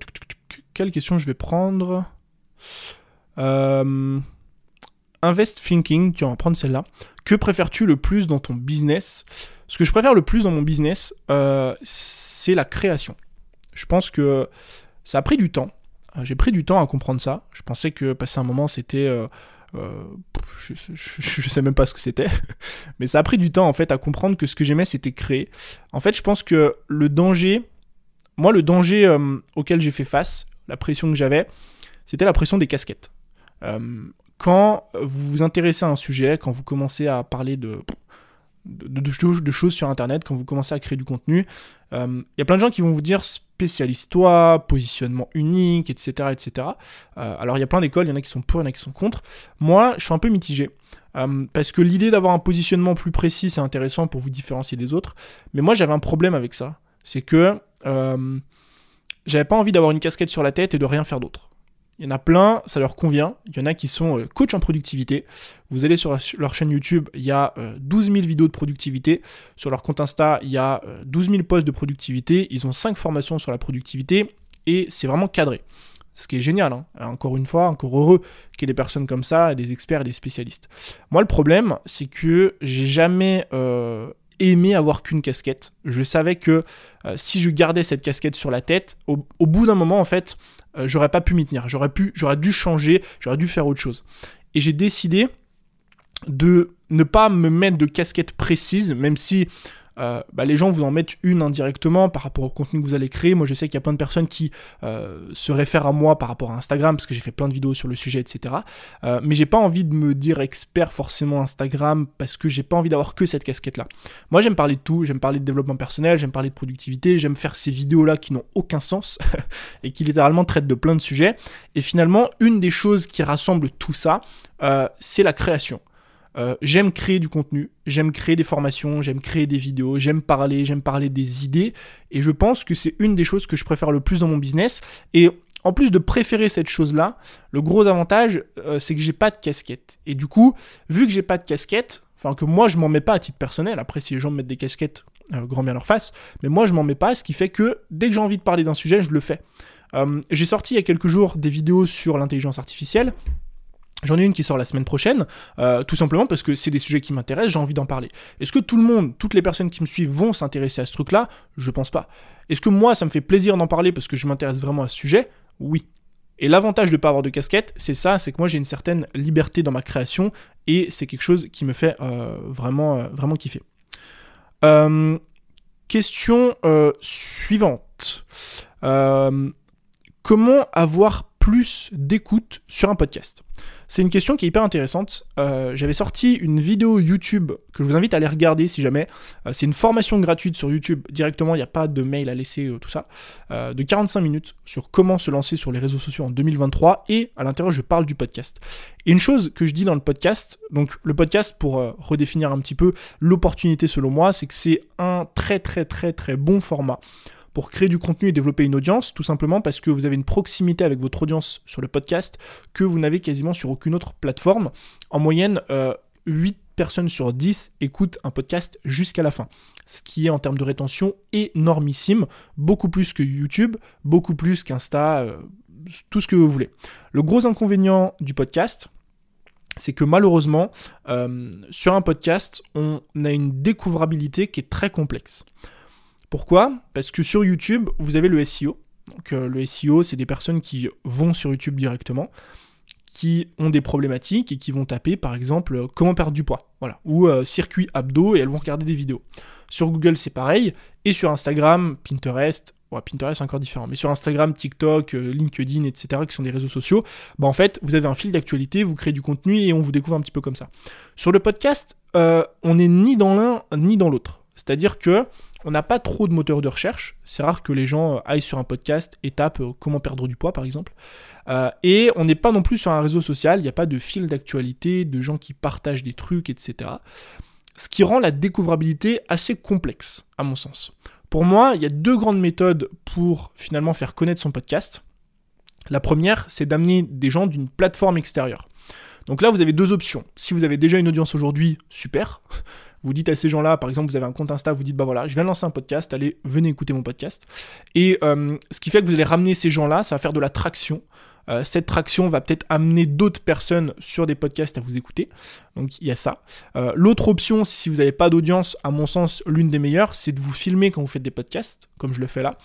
quelle question je vais prendre euh, Invest Thinking, tu vas prendre celle-là. Que préfères-tu le plus dans ton business? Ce que je préfère le plus dans mon business, euh, c'est la création. Je pense que ça a pris du temps. J'ai pris du temps à comprendre ça. Je pensais que passer un moment, c'était... Je, je, sais même pas ce que c'était, [LAUGHS] mais ça a pris du temps en fait à comprendre que ce que j'aimais c'était créer. En fait, je pense que le danger moi, le danger euh, auquel j'ai fait face, la pression que j'avais, c'était la pression des casquettes. Euh, quand vous vous intéressez à un sujet, quand vous commencez à parler de, de, choses sur Internet, quand vous commencez à créer du contenu, il y a plein de gens qui vont vous dire spécialise-toi, positionnement unique, etc. etc. Alors il y a plein d'écoles, il y en a qui sont pour, il y en a qui sont contre. Moi, je suis un peu mitigé. Parce que l'idée d'avoir un positionnement plus précis, c'est intéressant pour vous différencier des autres. Mais moi, j'avais un problème avec ça. C'est que euh, j'avais pas envie d'avoir une casquette sur la tête et de rien faire d'autre. Il y en a plein, ça leur convient. Il y en a qui sont euh, coach en productivité. Vous allez sur leur chaîne YouTube, il y a euh, 12 000 vidéos de productivité. Sur leur compte Insta, il y a 12 000 posts de productivité. Ils ont 5 formations sur la productivité et c'est vraiment cadré. Ce qui est génial, hein. encore une fois, encore heureux qu'il y ait des personnes comme ça, des experts et des spécialistes. Moi, le problème, c'est que j'ai jamais aimé avoir qu'une casquette. Je savais que si je gardais cette casquette sur la tête, au bout d'un moment, en fait, euh, j'aurais pas pu m'y tenir. J'aurais pu, j'aurais dû changer, j'aurais dû faire autre chose. Et j'ai décidé de ne pas me mettre de casquette précise, même si euh, bah, les gens vous en mettent une indirectement par rapport au contenu que vous allez créer. Moi, je sais qu'il y a plein de personnes qui euh, se réfèrent à moi par rapport à Instagram, parce que j'ai fait plein de vidéos sur le sujet, etc. Euh, mais j'ai pas envie de me dire expert forcément Instagram, parce que j'ai pas envie d'avoir que cette casquette-là. Moi, j'aime parler de tout, j'aime parler de développement personnel, j'aime parler de productivité, j'aime faire ces vidéos-là qui n'ont aucun sens, [LAUGHS] et qui littéralement traitent de plein de sujets. Et finalement, une des choses qui rassemble tout ça, c'est la création. Euh, j'aime créer du contenu, j'aime créer des formations, j'aime créer des vidéos, j'aime parler, j'aime parler des idées, et je pense que c'est une des choses que je préfère le plus dans mon business. Et en plus de préférer cette chose-là, le gros avantage, euh, c'est que j'ai pas de casquette. Et du coup, vu que j'ai pas de casquette, enfin que moi je m'en mets pas à titre personnel, après si les gens me mettent des casquettes, euh, grand bien leur face, mais moi je m'en mets pas, ce qui fait que dès que j'ai envie de parler d'un sujet, je le fais. j'ai sorti il y a quelques jours des vidéos sur l'intelligence artificielle, J'en ai une qui sort la semaine prochaine, euh, tout simplement parce que c'est des sujets qui m'intéressent, j'ai envie d'en parler. Est-ce que tout le monde, toutes les personnes qui me suivent vont s'intéresser à ce truc-là? Je pense pas. Est-ce que moi, ça me fait plaisir d'en parler parce que je m'intéresse vraiment à ce sujet? Oui. Et l'avantage de ne pas avoir de casquette, c'est ça, c'est que moi j'ai une certaine liberté dans ma création et c'est quelque chose qui me fait euh, vraiment, euh, vraiment kiffer. question suivante. comment avoir plus d'écoute sur un podcast? C'est une question qui est hyper intéressante. Euh, j'avais sorti une vidéo YouTube que je vous invite à aller regarder si jamais. Euh, c'est une formation gratuite sur YouTube directement, il n'y a pas de mail à laisser, euh, tout ça. de 45 minutes sur comment se lancer sur les réseaux sociaux en 2023. Et à l'intérieur, je parle du podcast. Et une chose que je dis dans le podcast, donc le podcast, pour redéfinir un petit peu l'opportunité selon moi, c'est que c'est un très très très très bon format pour créer du contenu et développer une audience, tout simplement parce que vous avez une proximité avec votre audience sur le podcast que vous n'avez quasiment sur aucune autre plateforme. En moyenne, 8 euh, personnes sur 10 écoutent un podcast jusqu'à la fin. Ce qui est en termes de rétention énormissime, beaucoup plus que YouTube, beaucoup plus qu'Insta, euh, tout ce que vous voulez. Le gros inconvénient du podcast, c'est que malheureusement, euh, sur un podcast, on a une découvrabilité qui est très complexe. Pourquoi? Parce que sur YouTube, vous avez le SEO. Donc euh, le SEO, c'est des personnes qui vont sur YouTube directement, qui ont des problématiques et qui vont taper par exemple euh, comment perdre du poids, voilà, ou euh, circuit abdos et elles vont regarder des vidéos. Sur Google, c'est pareil, et sur Instagram, Pinterest, ouais, Pinterest c'est encore différent, mais sur Instagram, TikTok, LinkedIn, etc., qui sont des réseaux sociaux, bah en fait, vous avez un fil d'actualité, vous créez du contenu et on vous découvre un petit peu comme ça. Sur le podcast, on n'est ni dans l'un ni dans l'autre. C'est-à-dire que on n'a pas trop de moteurs de recherche. C'est rare que les gens aillent sur un podcast et tapent euh, comment perdre du poids, par exemple. Euh, et on n'est pas non plus sur un réseau social. Il n'y a pas de fil d'actualité, de gens qui partagent des trucs, etc. Ce qui rend la découvrabilité assez complexe, à mon sens. Pour moi, il y a deux grandes méthodes pour finalement faire connaître son podcast. La première, c'est d'amener des gens d'une plateforme extérieure. Donc là, vous avez deux options. Si vous avez déjà une audience aujourd'hui, super. Vous dites à ces gens-là, par exemple, vous avez un compte Insta, vous dites, bah voilà, je viens de lancer un podcast, allez, venez écouter mon podcast. Et euh, ce qui fait que vous allez ramener ces gens-là, ça va faire de la traction. Euh, cette traction va peut-être amener d'autres personnes sur des podcasts à vous écouter. Donc il y a ça. Euh, l'autre option, si vous n'avez pas d'audience, à mon sens, l'une des meilleures, c'est de vous filmer quand vous faites des podcasts, comme je le fais là,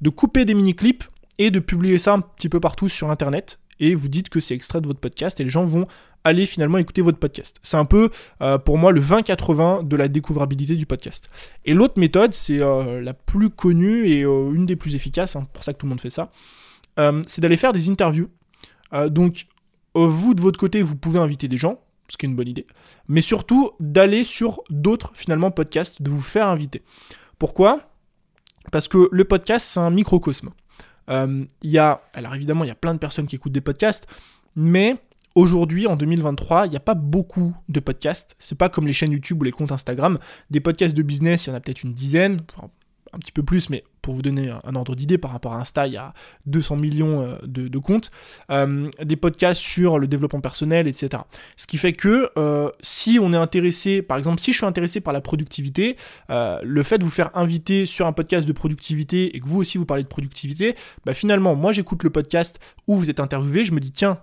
de couper des mini-clips et de publier ça un petit peu partout sur Internet et vous dites que c'est extrait de votre podcast et les gens vont aller finalement écouter votre podcast. C'est un peu euh, pour moi le 20-80 de la découvrabilité du podcast. Et l'autre méthode, c'est euh, la plus connue et euh, une des plus efficaces, hein, pour ça que tout le monde fait ça, c'est d'aller faire des interviews. donc vous de votre côté, vous pouvez inviter des gens, ce qui est une bonne idée, mais surtout d'aller sur d'autres finalement podcasts, de vous faire inviter. Pourquoi? Parce que le podcast, c'est un microcosme. Euh, il y a, alors évidemment, il y a plein de personnes qui écoutent des podcasts, mais aujourd'hui, en 2023, il n'y a pas beaucoup de podcasts. C'est pas comme les chaînes YouTube ou les comptes Instagram. Des podcasts de business, il y en a peut-être une dizaine, un petit peu plus, mais pour vous donner un ordre d'idée par rapport à Insta, il y a 200 millions euh, de, comptes, euh, des podcasts sur le développement personnel, etc. Ce qui fait que si on est intéressé, par exemple, si je suis intéressé par la productivité, le fait de vous faire inviter sur un podcast de productivité et que vous aussi vous parlez de productivité, bah finalement, moi j'écoute le podcast où vous êtes interviewé, je me dis tiens,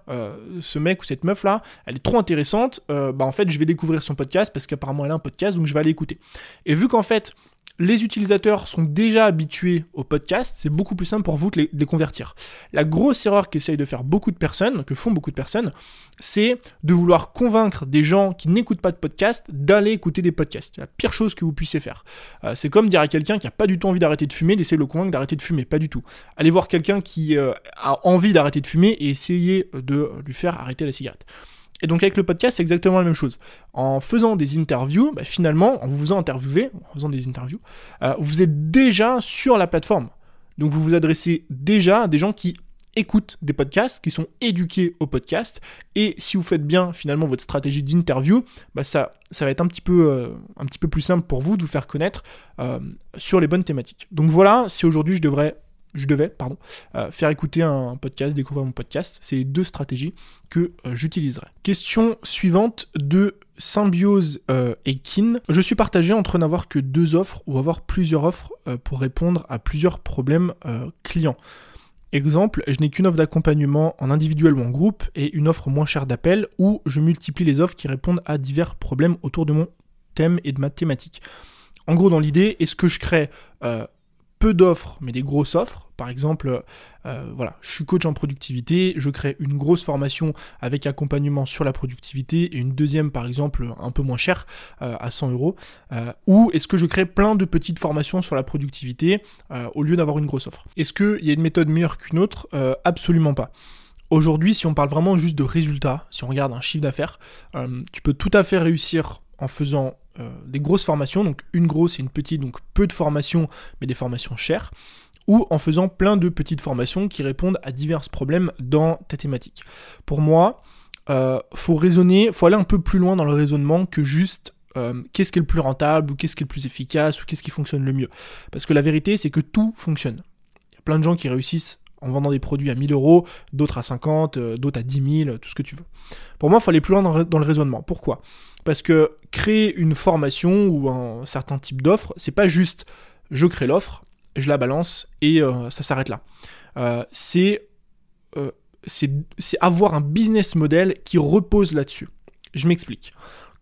ce mec ou cette meuf là, elle est trop intéressante, bah en fait je vais découvrir son podcast parce qu'apparemment elle a un podcast, donc je vais aller écouter. Et vu qu'en fait, les utilisateurs sont déjà habitués au podcast, c'est beaucoup plus simple pour vous de les, convertir. La grosse erreur qu'essayent de faire beaucoup de personnes, que font beaucoup de personnes, c'est de vouloir convaincre des gens qui n'écoutent pas de podcast d'aller écouter des podcasts. C'est la pire chose que vous puissiez faire. Euh, c'est comme dire à quelqu'un qui n'a pas du tout envie d'arrêter de fumer, d'essayer de le convaincre d'arrêter de fumer. Pas du tout. Allez voir quelqu'un qui euh, a envie d'arrêter de fumer et essayez de lui faire arrêter la cigarette. Et donc avec le podcast, c'est exactement la même chose. En faisant des interviews, bah, finalement, en vous faisant interviewer, en faisant des interviews, euh, vous êtes déjà sur la plateforme. Donc vous vous adressez déjà à des gens qui écoutent des podcasts, qui sont éduqués au podcast. Et si vous faites bien finalement votre stratégie d'interview, bah, ça, va être un petit, peu, euh, un petit peu plus simple pour vous de vous faire connaître euh, sur les bonnes thématiques. Donc voilà, si aujourd'hui je devrais je devais, pardon, euh, faire écouter un podcast, découvrir mon podcast. C'est les deux stratégies que euh, j'utiliserai. Question suivante de Symbiose euh, et Kin. Je suis partagé entre n'avoir que deux offres ou avoir plusieurs offres pour répondre à plusieurs problèmes clients. Exemple, je n'ai qu'une offre d'accompagnement en individuel ou en groupe et une offre moins chère d'appel où je multiplie les offres qui répondent à divers problèmes autour de mon thème et de ma thématique. En gros, dans l'idée, est-ce que je crée peu d'offres, mais des grosses offres. Par exemple, euh, voilà, je suis coach en productivité, je crée une grosse formation avec accompagnement sur la productivité et une deuxième, par exemple, un peu moins chère, euh, à 100 euros. Euh, ou est-ce que je crée plein de petites formations sur la productivité au lieu d'avoir une grosse offre? Est-ce qu'il y a une méthode meilleure qu'une autre? Absolument pas. Aujourd'hui, si on parle vraiment juste de résultats, si on regarde un chiffre d'affaires, tu peux tout à fait réussir en faisant euh, des grosses formations, donc une grosse et une petite, donc peu de formations, mais des formations chères, ou en faisant plein de petites formations qui répondent à divers problèmes dans ta thématique. Pour moi, euh, faut raisonner, faut aller un peu plus loin dans le raisonnement que juste euh, qu'est-ce qui est le plus rentable, ou qu'est-ce qui est le plus efficace, ou qu'est-ce qui fonctionne le mieux. Parce que la vérité, c'est que tout fonctionne. Il y a plein de gens qui réussissent en vendant des produits à 1000 euros, d'autres à 50, d'autres à 10 000, tout ce que tu veux. Pour moi, il faut aller plus loin dans le raisonnement. Pourquoi? Parce que créer une formation ou un certain type d'offre, c'est pas juste je crée l'offre, je la balance et euh, ça s'arrête là. Euh, euh, c'est avoir un business model qui repose là-dessus. Je m'explique.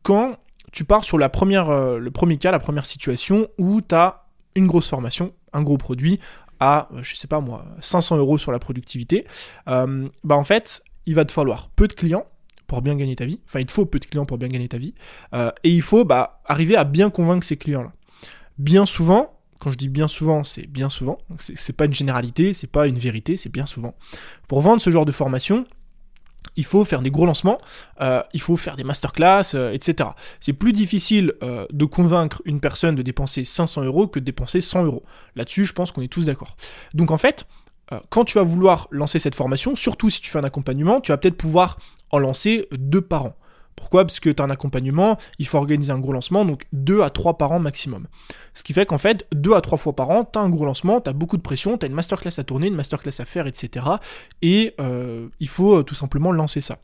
Quand tu pars sur la première, le premier cas, la première situation où tu as une grosse formation, un gros produit à, je sais pas moi, 500 euros sur la productivité, bah en fait, il va te falloir peu de clients, pour bien gagner ta vie. Enfin, il te faut peu de clients pour bien gagner ta vie. Euh, et il faut bah, arriver à bien convaincre ces clients-là. Bien souvent, quand je dis bien souvent, c'est bien souvent. Donc c'est pas une généralité, c'est pas une vérité, c'est bien souvent. Pour vendre ce genre de formation, il faut faire des gros lancements, euh, il faut faire des masterclass, euh, etc. C'est plus difficile de convaincre une personne de dépenser 500 euros que de dépenser 100 euros. Là-dessus, je pense qu'on est tous d'accord. Donc en fait, quand tu vas vouloir lancer cette formation, surtout si tu fais un accompagnement, tu vas peut-être pouvoir en lancer deux par an. Pourquoi? Parce que tu as un accompagnement, il faut organiser un gros lancement, donc deux à trois par an maximum. Ce qui fait qu'en fait, deux à trois fois par an, tu as un gros lancement, tu as beaucoup de pression, tu as une masterclass à tourner, une masterclass à faire, etc. Et euh, il faut euh, tout simplement lancer ça.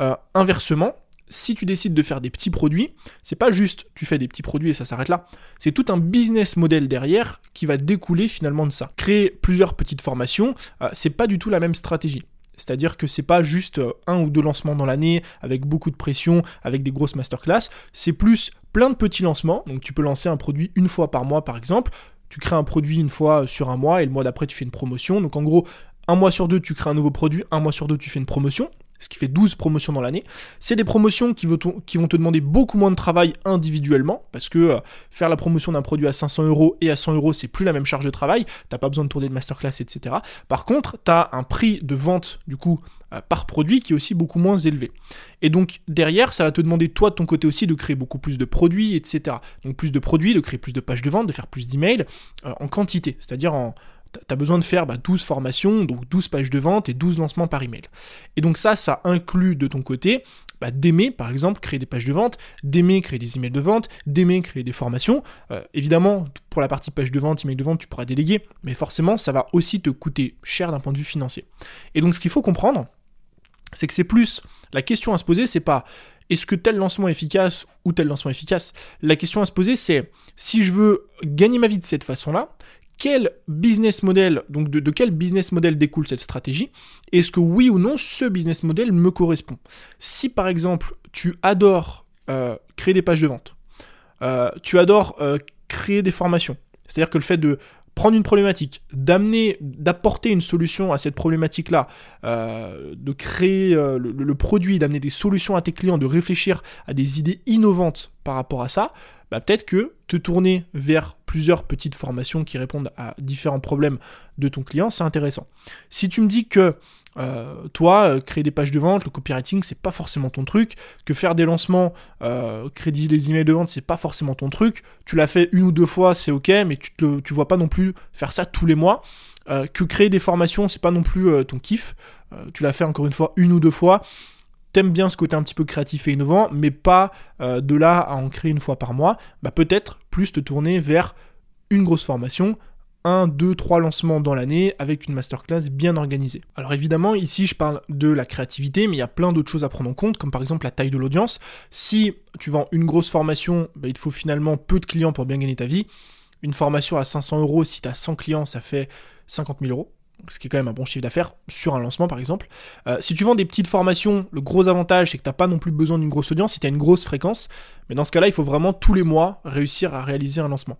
Euh, inversement, si tu décides de faire des petits produits, c'est pas juste tu fais des petits produits et ça s'arrête là. C'est tout un business model derrière qui va découler finalement de ça. Créer plusieurs petites formations, c'est pas du tout la même stratégie. C'est-à-dire que c'est pas juste euh, un ou deux lancements dans l'année avec beaucoup de pression, avec des grosses masterclass, c'est plus plein de petits lancements. Donc tu peux lancer un produit une fois par mois par exemple. Tu crées un produit une fois sur un mois et le mois d'après tu fais une promotion. Donc en gros, un mois sur deux tu crées un nouveau produit, un mois sur deux tu fais une promotion ce qui fait 12 promotions dans l'année. C'est des promotions qui, vont te demander beaucoup moins de travail individuellement, parce que euh, faire la promotion d'un produit à 500 euros et à 100 euros, c'est plus la même charge de travail, t'as pas besoin de tourner de masterclass, etc. Par contre, t'as un prix de vente, du coup, euh, par produit qui est aussi beaucoup moins élevé. Et donc derrière, ça va te demander toi de ton côté aussi de créer beaucoup plus de produits, etc. Donc plus de produits, de créer plus de pages de vente, de faire plus d'emails euh, en quantité, c'est-à-dire en Tu as besoin de faire 12 bah, formations, donc 12 pages de vente et 12 lancements par email. Et donc ça, ça inclut de ton côté bah, d'aimer, par exemple, créer des pages de vente, d'aimer créer des emails de vente, d'aimer créer des formations. Euh, évidemment, pour la partie page de vente, email de vente, tu pourras déléguer, mais forcément, ça va aussi te coûter cher d'un point de vue financier. Et donc, ce qu'il faut comprendre, c'est que c'est plus la question à se poser, c'est pas est-ce que tel lancement est efficace ou tel lancement efficace La question à se poser, c'est si je veux gagner ma vie de cette façon-là, quel business model, donc de, quel business model découle cette stratégie Est-ce que oui ou non ce business model me correspond? Si par exemple tu adores euh, créer des pages de vente, euh, tu adores euh, créer des formations, c'est-à-dire que le fait de prendre une problématique, d'amener, d'apporter une solution à cette problématique-là, de créer le, produit, d'amener des solutions à tes clients, de réfléchir à des idées innovantes par rapport à ça, bah, peut-être que te tourner vers plusieurs petites formations qui répondent à différents problèmes de ton client, c'est intéressant. Si tu me dis que euh, toi, euh, créer des pages de vente, le copywriting, c'est pas forcément ton truc, que faire des lancements, euh, crédit les emails de vente, c'est pas forcément ton truc, tu l'as fait une ou deux fois, c'est ok, mais tu, te, tu vois pas non plus faire ça tous les mois, que créer des formations, c'est pas non plus ton kiff, tu l'as fait encore une fois une ou deux fois, t'aimes bien ce côté un petit peu créatif et innovant, mais pas euh, de là à en créer une fois par mois, bah peut-être plus te tourner vers une grosse formation, un, deux, trois lancements dans l'année avec une masterclass bien organisée. Alors évidemment, ici je parle de la créativité, mais il y a plein d'autres choses à prendre en compte, comme par exemple la taille de l'audience. Si tu vends une grosse formation, bah, il te faut finalement peu de clients pour bien gagner ta vie. Une formation à 500 euros, si tu as 100 clients, ça fait 50 000 euros ce qui est quand même un bon chiffre d'affaires sur un lancement par exemple. Euh, si tu vends des petites formations, le gros avantage c'est que tu n'as pas non plus besoin d'une grosse audience si tu as une grosse fréquence. Mais dans ce cas-là, il faut vraiment tous les mois réussir à réaliser un lancement.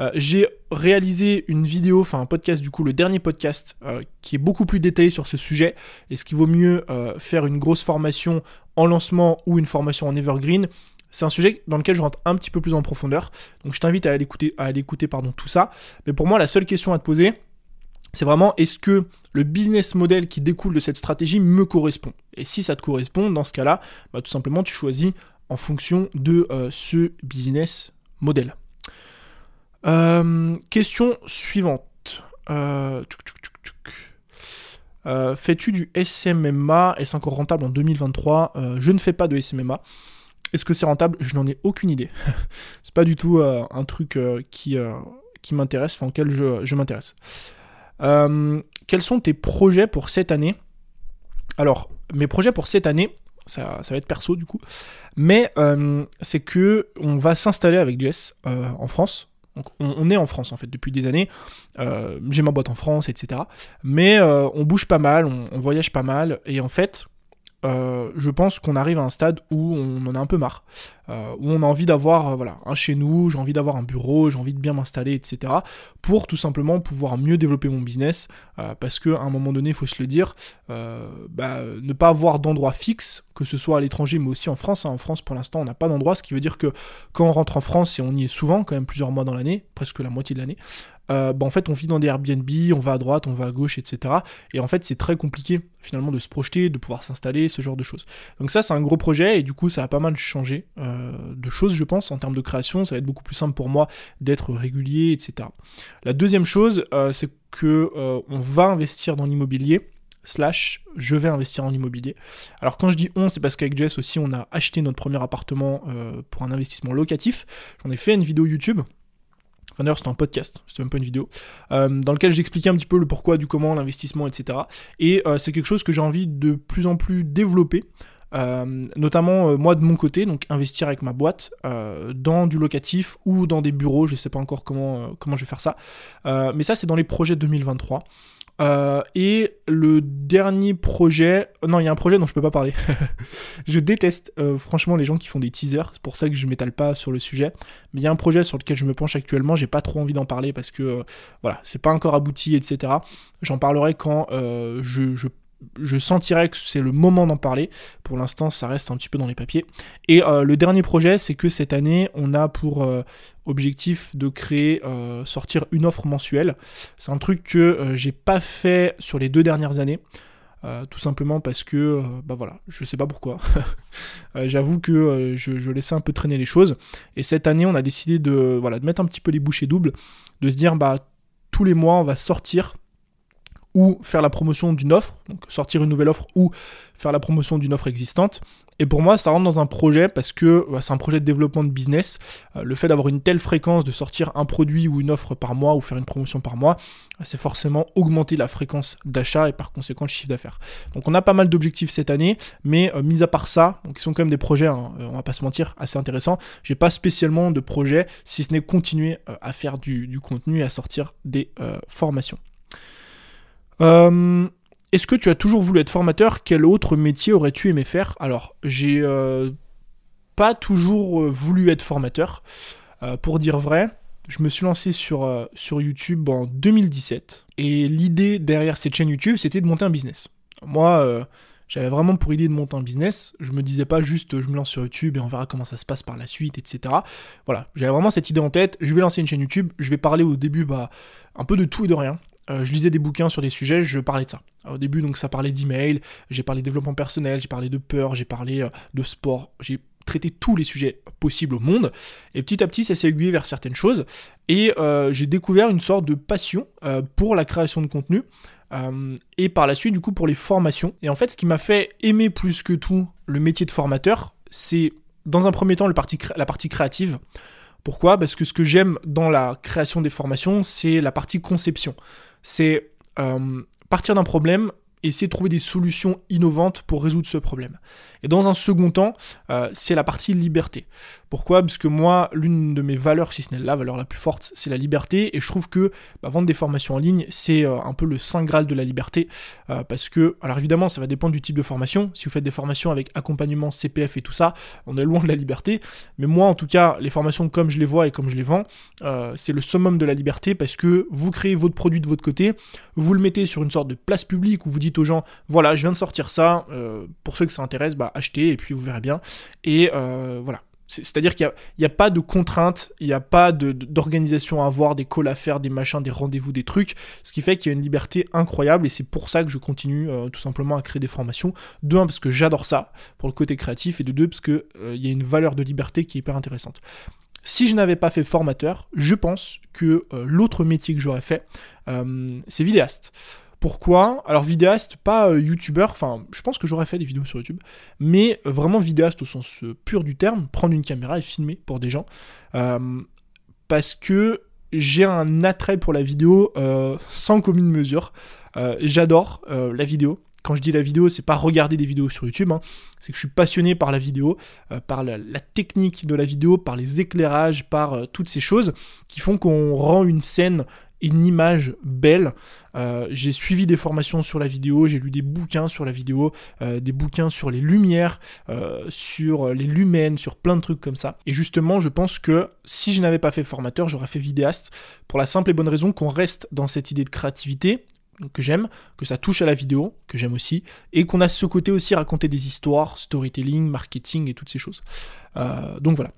Euh, j'ai réalisé une vidéo, enfin un podcast du coup, le dernier podcast euh, qui est beaucoup plus détaillé sur ce sujet. Est-ce qu'il vaut mieux faire une grosse formation en lancement ou une formation en evergreen c'est un sujet dans lequel je rentre un petit peu plus en profondeur. Donc je t'invite à aller écouter, à aller écouter pardon, tout ça. Mais pour moi, la seule question à te poser, c'est vraiment est-ce que le business model qui découle de cette stratégie me correspond? Et si ça te correspond, dans ce cas-là, bah, tout simplement tu choisis en fonction de euh, ce business model. Euh, question suivante. Euh, fais-tu du SMMA Est-ce encore rentable en 2023 Je ne fais pas de SMMA. Est-ce que c'est rentable? Je n'en ai aucune idée. [LAUGHS] c'est pas du tout un truc qui, qui m'intéresse, enfin auquel je m'intéresse. Euh, quels sont tes projets pour cette année? Alors, mes projets pour cette année, ça, va être perso du coup, mais euh, c'est que on va s'installer avec Jess euh, en France. Donc on, est en France en fait depuis des années. J'ai ma boîte en France, etc. Mais on bouge pas mal, on, voyage pas mal, et en fait, euh, je pense qu'on arrive à un stade où on en a un peu marre, euh, où on a envie d'avoir euh, un chez nous, j'ai envie d'avoir un bureau, j'ai envie de bien m'installer, etc. pour tout simplement pouvoir mieux développer mon business, parce qu'à un moment donné, il faut se le dire, bah, ne pas avoir d'endroit fixe, que ce soit à l'étranger mais aussi en France. Hein. En France, pour l'instant, on n'a pas d'endroit, ce qui veut dire que quand on rentre en France, et on y est souvent, quand même plusieurs mois dans l'année, presque la moitié de l'année, euh, bah, en fait on vit dans des Airbnb, on va à droite, on va à gauche, etc. Et en fait c'est très compliqué finalement de se projeter, de pouvoir s'installer, ce genre de choses. Donc ça c'est un gros projet et du coup ça a pas mal changé euh, de choses je pense en termes de création, ça va être beaucoup plus simple pour moi d'être régulier, etc. La deuxième chose euh, c'est que on va investir dans l'immobilier slash je vais investir en immobilier. Alors quand je dis on, c'est parce qu'avec Jess aussi on a acheté notre premier appartement pour un investissement locatif. J'en ai fait une vidéo YouTube Enfin, d'ailleurs, c'était un podcast, c'était même pas une vidéo, euh, dans lequel j'expliquais un petit peu le pourquoi, du comment, l'investissement, etc. Et euh, c'est quelque chose que j'ai envie de plus en plus développer. Euh, notamment moi de mon côté, donc investir avec ma boîte dans du locatif ou dans des bureaux, je sais pas encore comment, comment je vais faire ça. mais ça c'est dans les projets 2023. Euh, et le dernier projet, non, il y a un projet dont je peux pas parler. [LAUGHS] je déteste euh, franchement les gens qui font des teasers, c'est pour ça que je m'étale pas sur le sujet. Mais il y a un projet sur lequel je me penche actuellement, j'ai pas trop envie d'en parler parce que euh, voilà, c'est pas encore abouti, etc. J'en parlerai quand je je sentirais que c'est le moment d'en parler. Pour l'instant, ça reste un petit peu dans les papiers. Et euh, le dernier projet, c'est que cette année, on a pour euh, objectif de créer, euh, sortir une offre mensuelle. C'est un truc que j'ai pas fait sur les deux dernières années. tout simplement parce que, bah voilà, je sais pas pourquoi. [LAUGHS] J'avoue que je, je, laissais un peu traîner les choses. Et cette année, on a décidé de, voilà, de mettre un petit peu les bouchées doubles, de se dire, bah tous les mois, on va sortir ou faire la promotion d'une offre, donc sortir une nouvelle offre ou faire la promotion d'une offre existante. Et pour moi, ça rentre dans un projet parce que c'est un projet de développement de business. Euh, le fait d'avoir une telle fréquence, de sortir un produit ou une offre par mois ou faire une promotion par mois, c'est forcément augmenter la fréquence d'achat et par conséquent le chiffre d'affaires. Donc on a pas mal d'objectifs cette année, mais euh, mis à part ça, donc ils sont quand même des projets, hein, euh, on va pas se mentir, assez intéressants. J'ai pas spécialement de projet, si ce n'est continuer à faire du, contenu et à sortir des formations. Euh, est-ce que tu as toujours voulu être formateur? Quel autre métier aurais-tu aimé faire? Alors, j'ai euh, pas toujours euh, voulu être formateur. Pour dire vrai, je me suis lancé sur, sur YouTube en 2017. Et l'idée derrière cette chaîne YouTube, c'était de monter un business. Moi, j'avais vraiment pour idée de monter un business. Je me disais pas juste je me lance sur YouTube et on verra comment ça se passe par la suite, etc. Voilà, j'avais vraiment cette idée en tête. Je vais lancer une chaîne YouTube. Je vais parler au début bah, un peu de tout et de rien. Euh, je lisais des bouquins sur des sujets, je parlais de ça. au début, donc ça parlait d'email, j'ai parlé de développement personnel, j'ai parlé de peur, j'ai parlé euh, de sport, j'ai traité tous les sujets possibles au monde. Et petit à petit, ça s'est aiguillé vers certaines choses. Et euh, j'ai découvert une sorte de passion pour la création de contenu. et par la suite, du coup, pour les formations. Et en fait, ce qui m'a fait aimer plus que tout le métier de formateur, c'est dans un premier temps la partie créative. Pourquoi? Parce que ce que j'aime dans la création des formations, c'est la partie conception c'est euh, partir d'un problème essayer de trouver des solutions innovantes pour résoudre ce problème. Et dans un second temps, euh, c'est la partie liberté. Pourquoi? Parce que moi, l'une de mes valeurs, si ce n'est la valeur la plus forte, c'est la liberté. Et je trouve que bah, vendre des formations en ligne, c'est euh, un peu le saint graal de la liberté. Euh, parce que, alors évidemment, ça va dépendre du type de formation. Si vous faites des formations avec accompagnement CPF et tout ça, on est loin de la liberté. Mais moi, en tout cas, les formations comme je les vois et comme je les vends, c'est le summum de la liberté parce que vous créez votre produit de votre côté, vous le mettez sur une sorte de place publique où vous dites aux gens, voilà, je viens de sortir ça. pour ceux que ça intéresse, bah, achetez et puis vous verrez bien. Et voilà. C'est-à-dire qu'il n'y a, pas de contraintes, il n'y a pas d'organisation à avoir, des calls à faire, des machins, des rendez-vous, des trucs, ce qui fait qu'il y a une liberté incroyable et c'est pour ça que je continue euh, tout simplement à créer des formations. De un, parce que j'adore ça, pour le côté créatif, et de deux, parce qu'il euh, y a une valeur de liberté qui est hyper intéressante. Si je n'avais pas fait formateur, je pense que euh, l'autre métier que j'aurais fait, c'est vidéaste. Pourquoi? Alors vidéaste, pas euh, youtubeur, enfin je pense que j'aurais fait des vidéos sur YouTube, mais euh, vraiment vidéaste au sens euh, pur du terme, prendre une caméra et filmer pour des gens. parce que j'ai un attrait pour la vidéo sans commune mesure. J'adore la vidéo. Quand je dis la vidéo, c'est pas regarder des vidéos sur YouTube, hein. c'est que je suis passionné par la vidéo, par la, la, technique de la vidéo, par les éclairages, par toutes ces choses qui font qu'on rend une scène une image belle. Euh, j'ai suivi des formations sur la vidéo, j'ai lu des bouquins sur la vidéo, euh, des bouquins sur les lumières, euh, sur les lumens, sur plein de trucs comme ça. Et justement, je pense que si je n'avais pas fait formateur, j'aurais fait vidéaste, pour la simple et bonne raison qu'on reste dans cette idée de créativité, que j'aime, que ça touche à la vidéo, que j'aime aussi, et qu'on a ce côté aussi raconter des histoires, storytelling, marketing et toutes ces choses. donc voilà.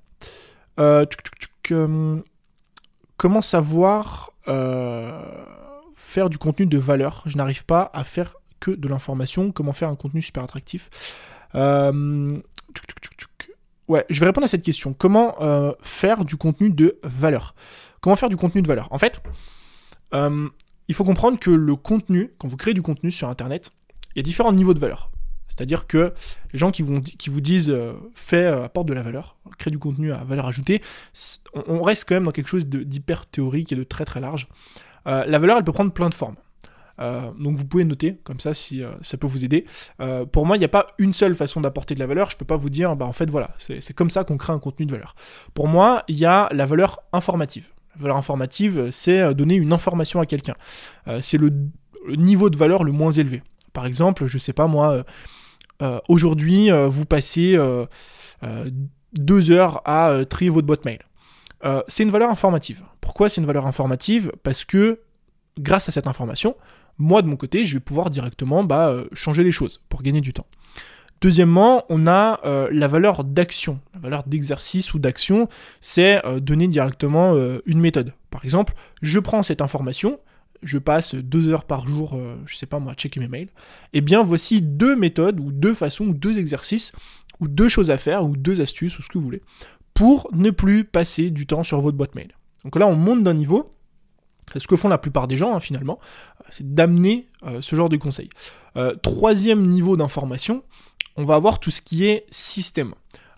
comment savoir faire du contenu de valeur. Je n'arrive pas à faire que de l'information. Comment faire un contenu super attractif? Euh, Ouais, je vais répondre à cette question. Comment euh, faire du contenu de valeur? Comment faire du contenu de valeur? En fait, il faut comprendre que le contenu, quand vous créez du contenu sur Internet, il y a différents niveaux de valeur. C'est-à-dire que les gens qui, vous disent euh, fais, euh, apporte de la valeur, crée du contenu à valeur ajoutée, on, reste quand même dans quelque chose d'hyper théorique et de très très large. Euh, la valeur, elle peut prendre plein de formes. donc vous pouvez noter comme ça si ça peut vous aider. pour moi, il n'y a pas une seule façon d'apporter de la valeur. Je peux pas vous dire, bah en fait voilà, c'est comme ça qu'on crée un contenu de valeur. Pour moi, il y a la valeur informative. La valeur informative, c'est donner une information à quelqu'un. c'est le, niveau de valeur le moins élevé. Par exemple, je sais pas moi, aujourd'hui, euh, vous passez euh, deux heures à trier votre boîte mail. c'est une valeur informative. Pourquoi c'est une valeur informative? Parce que grâce à cette information, moi de mon côté, je vais pouvoir directement bah, changer les choses pour gagner du temps. Deuxièmement, on a la valeur d'action, la valeur d'exercice ou d'action, c'est donner directement une méthode. Par exemple, je prends cette information, je passe deux heures par jour, euh, je sais pas moi, à checker mes mails, eh bien voici deux méthodes, ou deux façons, ou deux exercices, ou deux choses à faire, ou deux astuces, ou ce que vous voulez, pour ne plus passer du temps sur votre boîte mail. Donc là, on monte d'un niveau, ce que font la plupart des gens hein, finalement, c'est d'amener ce genre de conseils. troisième niveau d'information, on va avoir tout ce qui est système.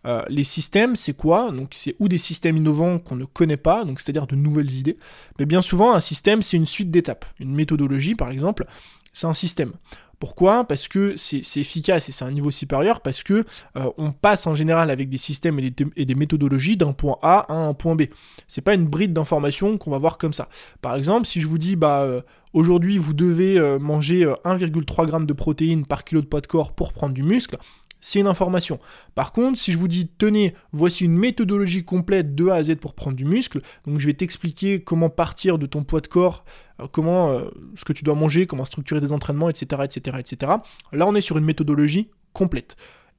Euh, les systèmes, c'est quoi? Donc c'est ou des systèmes innovants qu'on ne connaît pas, donc c'est-à-dire de nouvelles idées. Mais bien souvent, un système, c'est une suite d'étapes. Une méthodologie, par exemple, c'est un système. Pourquoi? Parce que c'est efficace et c'est un niveau supérieur, parce que euh, on passe en général avec des systèmes et des, méthodologies d'un point A à un point B. C'est pas une bride d'informations qu'on va voir comme ça. Par exemple, si je vous dis bah euh, aujourd'hui vous devez manger 1,3 g de protéines par kilo de poids de corps pour prendre du muscle, c'est une information. Par contre, si je vous dis, tenez, voici une méthodologie complète de A à Z pour prendre du muscle, donc je vais t'expliquer comment partir de ton poids de corps, euh, comment, euh, ce que tu dois manger, comment structurer des entraînements, etc., etc., etc. Là, on est sur une méthodologie complète.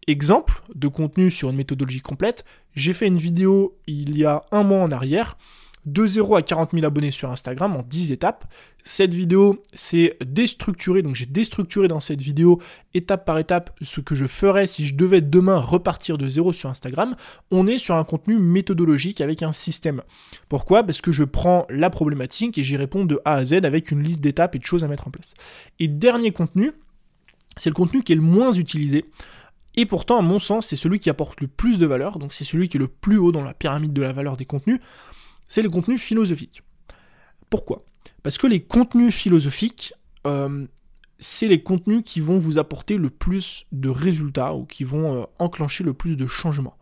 Exemple de contenu sur une méthodologie complète, j'ai fait une vidéo il y a un mois en arrière de 0 à 40 000 abonnés sur Instagram en 10 étapes. Cette vidéo, c'est déstructuré, donc j'ai déstructuré dans cette vidéo étape par étape ce que je ferais si je devais demain repartir de zéro sur Instagram. On est sur un contenu méthodologique avec un système. Pourquoi? Parce que je prends la problématique et j'y réponds de A à Z avec une liste d'étapes et de choses à mettre en place. Et dernier contenu, c'est le contenu qui est le moins utilisé. Et pourtant, à mon sens, c'est celui qui apporte le plus de valeur, donc c'est celui qui est le plus haut dans la pyramide de la valeur des contenus c'est les contenus philosophiques. Pourquoi? Parce que les contenus philosophiques, euh, c'est les contenus qui vont vous apporter le plus de résultats ou qui vont euh, enclencher le plus de changements.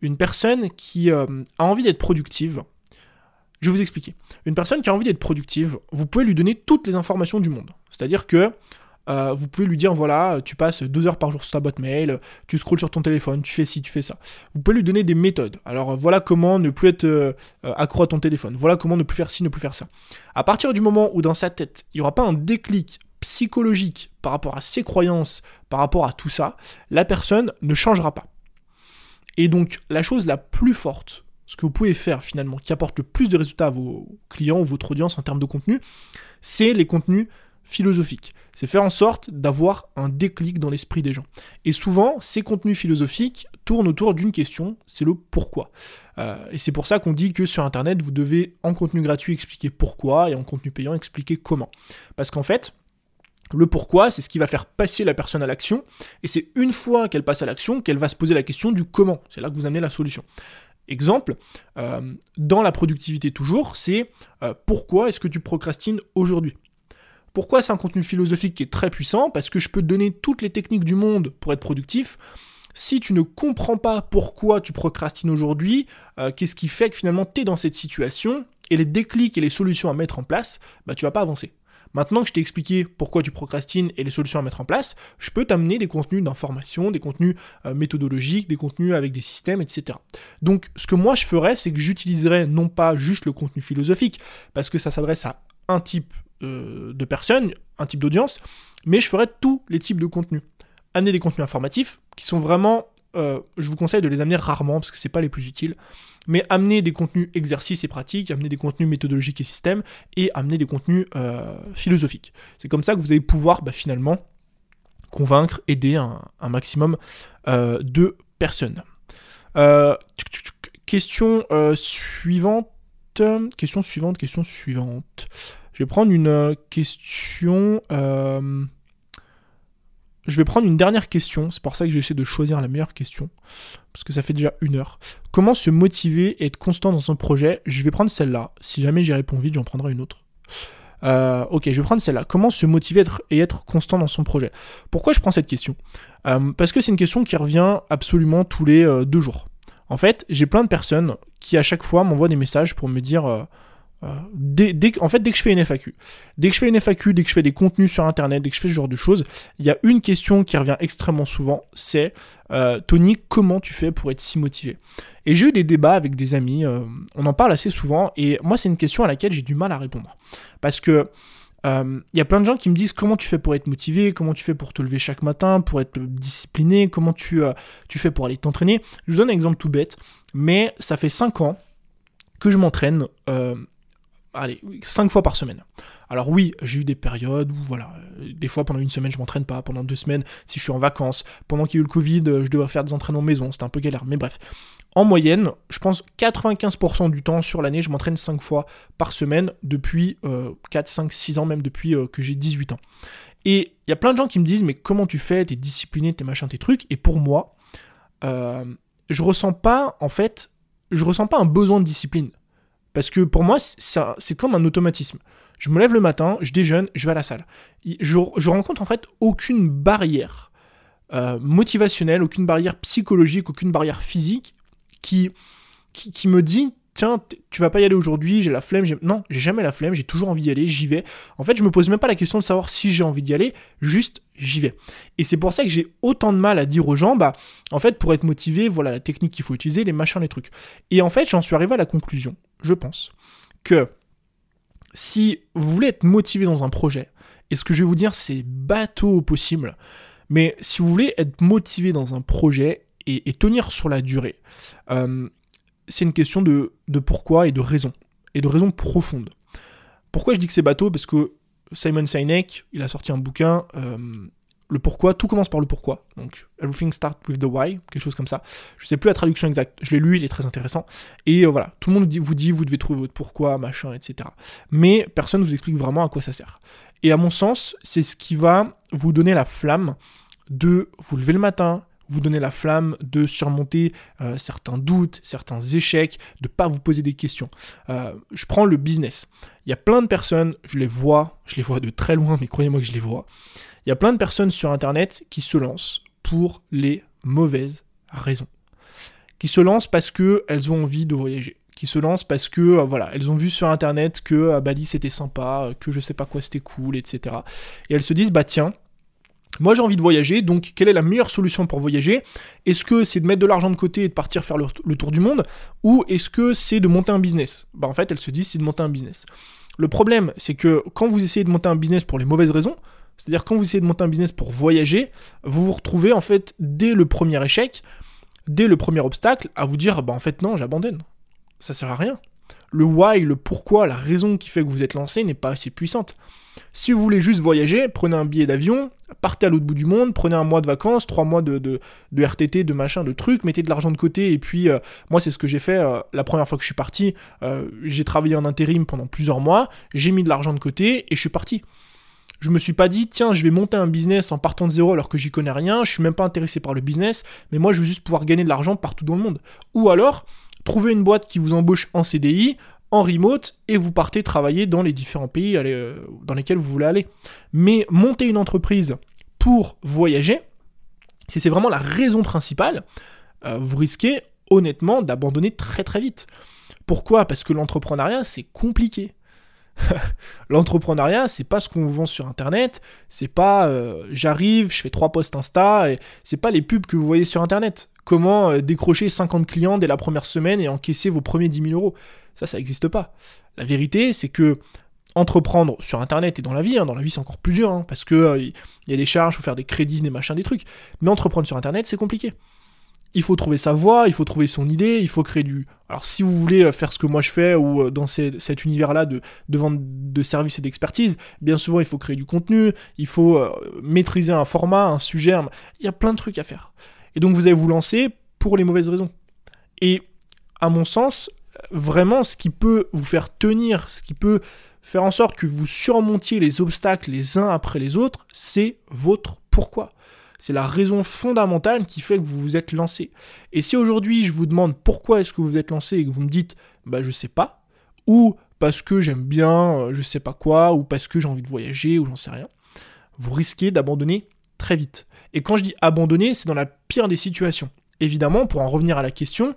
Une personne qui euh, a envie d'être productive, je vais vous expliquer. Une personne qui a envie d'être productive, vous pouvez lui donner toutes les informations du monde. C'est-à-dire que euh, vous pouvez lui dire voilà, tu passes deux heures par jour sur ta boîte mail, tu scrolles sur ton téléphone, tu fais ci, tu fais ça. Vous pouvez lui donner des méthodes. Alors voilà comment ne plus être euh, accro à ton téléphone, voilà comment ne plus faire ci, ne plus faire ça. À partir du moment où dans sa tête, il n'y aura pas un déclic psychologique par rapport à ses croyances, par rapport à tout ça, la personne ne changera pas. Et donc la chose la plus forte, ce que vous pouvez faire finalement, qui apporte le plus de résultats à vos clients ou votre audience en termes de contenu, c'est les contenus philosophiques c'est faire en sorte d'avoir un déclic dans l'esprit des gens. Et souvent, ces contenus philosophiques tournent autour d'une question, c'est le pourquoi. Euh, et c'est pour ça qu'on dit que sur Internet, vous devez en contenu gratuit expliquer pourquoi et en contenu payant expliquer comment. Parce qu'en fait, le pourquoi, c'est ce qui va faire passer la personne à l'action, et c'est une fois qu'elle passe à l'action qu'elle va se poser la question du comment. C'est là que vous amenez la solution. Exemple, euh, dans la productivité toujours, c'est euh, pourquoi est-ce que tu procrastines aujourd'hui? Pourquoi c'est un contenu philosophique qui est très puissant Parce que je peux te donner toutes les techniques du monde pour être productif. Si tu ne comprends pas pourquoi tu procrastines aujourd'hui, euh, qu'est-ce qui fait que finalement tu es dans cette situation, et les déclics et les solutions à mettre en place, bah tu vas pas avancer. Maintenant que je t'ai expliqué pourquoi tu procrastines et les solutions à mettre en place, je peux t'amener des contenus d'information, des contenus euh, méthodologiques, des contenus avec des systèmes, etc. Donc ce que moi je ferais, c'est que j'utiliserais non pas juste le contenu philosophique, parce que ça s'adresse à un type euh, de personnes, un type d'audience, mais je ferai tous les types de contenus. Amener des contenus informatifs, qui sont vraiment, euh, je vous conseille de les amener rarement, parce que c'est pas les plus utiles, mais amener des contenus exercices et pratiques, amener des contenus méthodologiques et systèmes, et amener des contenus euh, philosophiques. C'est comme ça que vous allez pouvoir bah, finalement convaincre, aider un, maximum de personnes. question suivante. Question suivante, question suivante. Je vais prendre une euh, question. Euh, je vais prendre une dernière question. C'est pour ça que j'essaie de choisir la meilleure question. Parce que ça fait déjà une heure. Comment se motiver et être constant dans son projet? Je vais prendre celle-là. Si jamais j'y réponds vite, j'en prendrai une autre. Euh, ok, je vais prendre celle-là. Comment se motiver et être constant dans son projet? Pourquoi je prends cette question? Parce que c'est une question qui revient absolument tous les deux jours. En fait, j'ai plein de personnes qui à chaque fois m'envoient des messages pour me dire euh, dès, en fait, dès que je fais une FAQ, dès que je fais une FAQ, dès que je fais des contenus sur Internet, dès que je fais ce genre de choses, il y a une question qui revient extrêmement souvent, c'est euh, Tony, comment tu fais pour être si motivé? Et j'ai eu des débats avec des amis, euh, on en parle assez souvent, et moi c'est une question à laquelle j'ai du mal à répondre. Parce que il y a plein de gens qui me disent comment tu fais pour être motivé, comment tu fais pour te lever chaque matin, pour être discipliné, comment tu, tu fais pour aller t'entraîner? Je vous donne un exemple tout bête, mais ça fait 5 ans que je m'entraîne allez, 5 fois par semaine. Alors oui, j'ai eu des périodes où, voilà, euh, des fois pendant une semaine je m'entraîne pas, pendant deux semaines si je suis en vacances, pendant qu'il y a eu le Covid, euh, je devais faire des entraînements maison, c'était un peu galère, mais bref. en moyenne, je pense 95% du temps sur l'année, je m'entraîne 5 fois par semaine depuis 4, 5, 6 ans, même depuis euh, que j'ai 18 ans. Et il y a plein de gens qui me disent, mais comment tu fais, t'es discipliné, t'es machin, tes trucs. Et pour moi, je ressens pas, en fait, je ressens pas un besoin de discipline. Parce que pour moi, c'est comme un automatisme. Je me lève le matin, je déjeune, je vais à la salle. Je, rencontre en fait aucune barrière euh, motivationnelle, aucune barrière psychologique, aucune barrière physique qui, qui, me dit tiens, tu vas pas y aller aujourd'hui, j'ai la flemme. Non, j'ai jamais la flemme, j'ai toujours envie d'y aller, j'y vais. En fait, je me pose même pas la question de savoir si j'ai envie d'y aller, juste j'y vais. Et c'est pour ça que j'ai autant de mal à dire aux gens, bah, en fait, pour être motivé, voilà la technique qu'il faut utiliser, les machins, les trucs. Et en fait, j'en suis arrivé à la conclusion, je pense, que si vous voulez être motivé dans un projet, et ce que je vais vous dire, c'est bateau au possible, mais si vous voulez être motivé dans un projet, et, tenir sur la durée, euh, c'est une question de, pourquoi et de raison, et de raison profonde. Pourquoi je dis que c'est bateau? Parce que Simon Sinek, il a sorti un bouquin, euh, le pourquoi, tout commence par le pourquoi. Donc, Everything Starts with the Why, quelque chose comme ça. Je sais plus la traduction exacte, je l'ai lu, il est très intéressant. Et euh, voilà, tout le monde vous dit, vous devez trouver votre pourquoi, machin, etc. Mais personne ne vous explique vraiment à quoi ça sert. Et à mon sens, c'est ce qui va vous donner la flamme de vous lever le matin, vous donner la flamme de surmonter euh, certains doutes, certains échecs, de ne pas vous poser des questions. Euh, je prends le business. Il y a plein de personnes, je les vois, je les vois de très loin, mais croyez-moi que je les vois. Il y a plein de personnes sur Internet qui se lancent pour les mauvaises raisons. Qui se lancent parce qu'elles ont envie de voyager. Qui se lancent parce que, euh, voilà, elles ont vu sur Internet que Bali c'était sympa, que je sais pas quoi c'était cool, etc. Et elles se disent, bah tiens, moi j'ai envie de voyager, donc quelle est la meilleure solution pour voyager? Est-ce que c'est de mettre de l'argent de côté et de partir faire le, tour du monde? Ou est-ce que c'est de monter un business? Bah en fait elle se dit c'est de monter un business. Le problème c'est que quand vous essayez de monter un business pour les mauvaises raisons, c'est-à-dire quand vous essayez de monter un business pour voyager, vous vous retrouvez en fait dès le premier échec, dès le premier obstacle, à vous dire bah en fait non j'abandonne. Ça sert à rien. Le why, le pourquoi, la raison qui fait que vous êtes lancé n'est pas assez puissante. Si vous voulez juste voyager, prenez un billet d'avion, partez à l'autre bout du monde, prenez un mois de vacances, trois mois de, de, RTT, de machin, de trucs, mettez de l'argent de côté, et puis euh, moi c'est ce que j'ai fait euh, la première fois que je suis parti, euh, j'ai travaillé en intérim pendant plusieurs mois, j'ai mis de l'argent de côté, et je suis parti. Je me suis pas dit, tiens, je vais monter un business en partant de zéro alors que j'y connais rien, je suis même pas intéressé par le business, mais moi je veux juste pouvoir gagner de l'argent partout dans le monde. Ou alors, trouver une boîte qui vous embauche en CDI, en remote et vous partez travailler dans les différents pays euh, dans lesquels vous voulez aller. Mais monter une entreprise pour voyager, si c'est vraiment la raison principale, euh, vous risquez honnêtement d'abandonner très très vite. Pourquoi? Parce que l'entrepreneuriat c'est compliqué. [LAUGHS] L'entrepreneuriat, c'est pas ce qu'on vend sur internet, c'est pas euh, j'arrive, je fais trois posts Insta, et c'est pas les pubs que vous voyez sur internet. Comment décrocher 50 clients dès la première semaine et encaisser vos premiers 10 000 euros ça, ça n'existe pas. La vérité, c'est que entreprendre sur internet et dans la vie, hein, dans la vie c'est encore plus dur, hein, parce que euh, il y a des charges, il faut faire des crédits, des machins, des trucs. Mais entreprendre sur internet, c'est compliqué. Il faut trouver sa voie, il faut trouver son idée, il faut créer du. Alors si vous voulez euh, faire ce que moi je fais ou euh, dans cet univers-là de vente de services et d'expertise, bien souvent il faut créer du contenu, il faut maîtriser un format, un sujet, il y a plein de trucs à faire. Et donc vous allez vous lancer pour les mauvaises raisons. Et à mon sens, vraiment ce qui peut vous faire tenir, ce qui peut faire en sorte que vous surmontiez les obstacles les uns après les autres, c'est votre pourquoi. C'est la raison fondamentale qui fait que vous vous êtes lancé. Et si aujourd'hui je vous demande pourquoi est-ce que vous vous êtes lancé et que vous me dites bah je sais pas, ou parce que j'aime bien euh, je sais pas quoi, ou parce que j'ai envie de voyager, ou j'en sais rien, vous risquez d'abandonner très vite. Et quand je dis abandonner, c'est dans la pire des situations. Évidemment, pour en revenir à la question,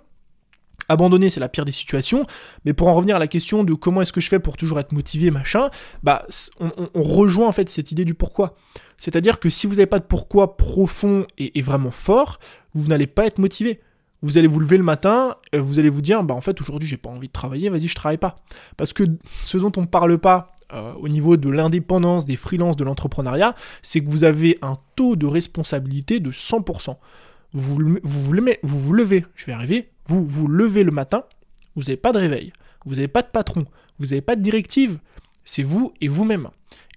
Abandonner, c'est la pire des situations, mais pour en revenir à la question de comment est-ce que je fais pour toujours être motivé, machin, bah, on, rejoint en fait cette idée du pourquoi. C'est-à-dire que si vous n'avez pas de pourquoi profond et, vraiment fort, vous n'allez pas être motivé. Vous allez vous lever le matin, et vous allez vous dire, bah en fait aujourd'hui j'ai pas envie de travailler, vas-y je travaille pas. Parce que ce dont on ne parle pas euh, au niveau de l'indépendance, des freelances, de l'entrepreneuriat, c'est que vous avez un taux de responsabilité de 100%. Vous vous, vous, vous, vous levez, je vais arriver, vous vous levez le matin, vous n'avez pas de réveil, vous n'avez pas de patron, vous n'avez pas de directive, c'est vous et vous-même.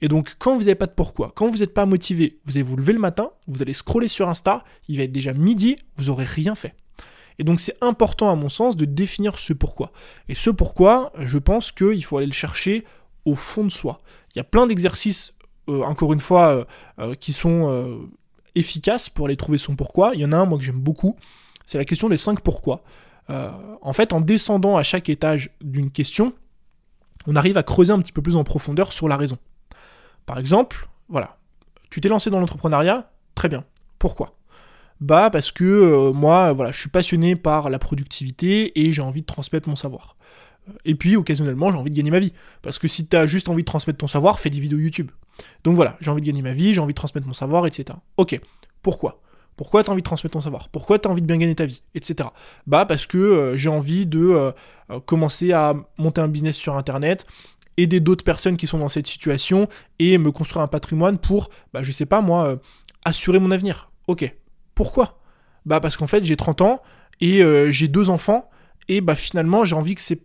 Et donc quand vous n'avez pas de pourquoi, quand vous n'êtes pas motivé, vous allez vous lever le matin, vous allez scroller sur Insta, il va être déjà midi, vous n'aurez rien fait. Et donc c'est important à mon sens de définir ce pourquoi. Et ce pourquoi, je pense qu'il faut aller le chercher au fond de soi. Il y a plein d'exercices, euh, encore une fois, euh, euh, qui sont efficaces pour aller trouver son pourquoi. Il y en a un, moi, que j'aime beaucoup, c'est la question des 5 pourquoi. en fait, en descendant à chaque étage d'une question, on arrive à creuser un petit peu plus en profondeur sur la raison. Par exemple, voilà, tu t'es lancé dans l'entrepreneuriat, très bien. Pourquoi? Bah parce que moi, voilà, je suis passionné par la productivité et j'ai envie de transmettre mon savoir. Et puis, occasionnellement, j'ai envie de gagner ma vie. Parce que si tu as juste envie de transmettre ton savoir, fais des vidéos YouTube. Donc voilà, j'ai envie de gagner ma vie, j'ai envie de transmettre mon savoir, etc. Ok, pourquoi? Pourquoi tu as envie de transmettre ton savoir? Pourquoi tu as envie de bien gagner ta vie? Etc. Bah parce que euh, j'ai envie de euh, euh, commencer à monter un business sur Internet, aider d'autres personnes qui sont dans cette situation et me construire un patrimoine pour, bah je sais pas moi, assurer mon avenir. Ok. Pourquoi? Bah parce qu'en fait j'ai 30 ans et j'ai deux enfants et bah finalement j'ai envie que c'est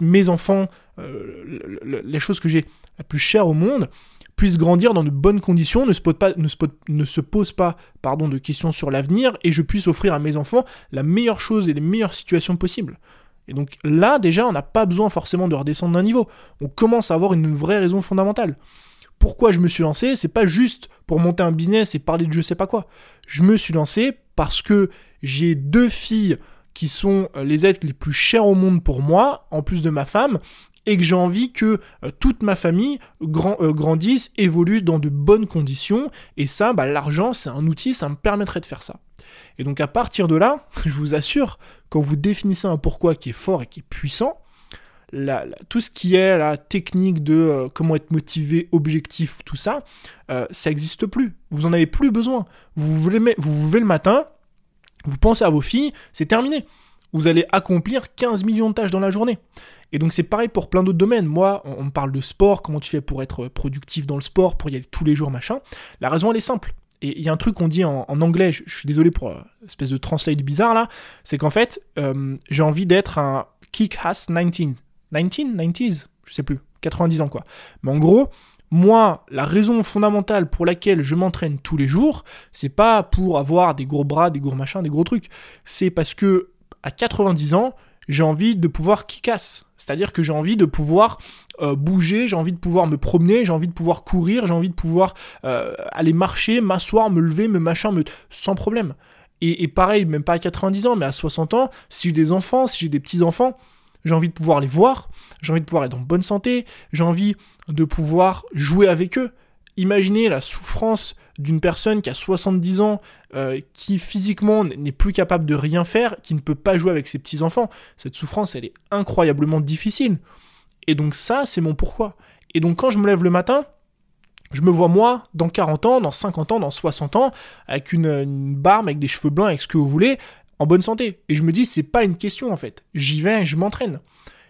mes enfants, euh, les choses que j'ai la plus chères au monde, puissent grandir dans de bonnes conditions, ne se pas, ne se pose pas pardon, de questions sur l'avenir, et je puisse offrir à mes enfants la meilleure chose et les meilleures situations possibles. Et donc là, déjà, on n'a pas besoin forcément de redescendre d'un niveau. On commence à avoir une vraie raison fondamentale. Pourquoi je me suis lancé C'est pas juste pour monter un business et parler de je sais pas quoi. Je me suis lancé parce que j'ai deux filles qui sont euh, les êtres les plus chers au monde pour moi, en plus de ma femme, et que j'ai envie que euh, toute ma famille euh, grandisse, évolue dans de bonnes conditions, et ça, bah, l'argent, c'est un outil, ça me permettrait de faire ça. Et donc à partir de là, [LAUGHS] je vous assure, quand vous définissez un pourquoi qui est fort et qui est puissant, tout ce qui est la technique de comment être motivé, objectif, tout ça, ça n'existe plus. Vous en avez plus besoin. Vous vous, levez, vous vous levez le matin, vous pensez à vos filles, c'est terminé. Vous allez accomplir 15 millions de tâches dans la journée. Et donc c'est pareil pour plein d'autres domaines. Moi, on me parle de sport, comment tu fais pour être productif dans le sport, pour y aller tous les jours, machin. La raison, elle est simple. Et il y a un truc qu'on dit en, anglais, je, suis désolé pour l'espèce de translate bizarre là, c'est qu'en fait, euh, j'ai envie d'être un kick-ass 19. 19 90s Je sais plus. 90 ans quoi. Mais en gros, moi, la raison fondamentale pour laquelle je m'entraîne tous les jours, c'est pas pour avoir des gros bras, des gros machins, des gros trucs. C'est parce que à 90 ans, j'ai envie de pouvoir qui casse. C'est-à-dire que j'ai envie de pouvoir euh, bouger, j'ai envie de pouvoir me promener, j'ai envie de pouvoir courir, j'ai envie de pouvoir euh, aller marcher, m'asseoir, me lever, me machin, me... sans problème. Et, et, pareil, même pas à 90 ans, mais à 60 ans, si j'ai des enfants, si j'ai des petits-enfants, j'ai envie de pouvoir les voir, j'ai envie de pouvoir être en bonne santé, j'ai envie de pouvoir jouer avec eux. Imaginez la souffrance d'une personne qui a 70 ans, euh, qui physiquement n'est plus capable de rien faire, qui ne peut pas jouer avec ses petits-enfants. Cette souffrance, elle est incroyablement difficile. Et donc ça, c'est mon pourquoi. Et donc quand je me lève le matin, je me vois moi, dans 40 ans, dans 50 ans, dans 60 ans, avec une, une barbe, avec des cheveux blancs, avec ce que vous voulez, en bonne santé. Et je me dis, c'est pas une question en fait. J'y vais, je m'entraîne.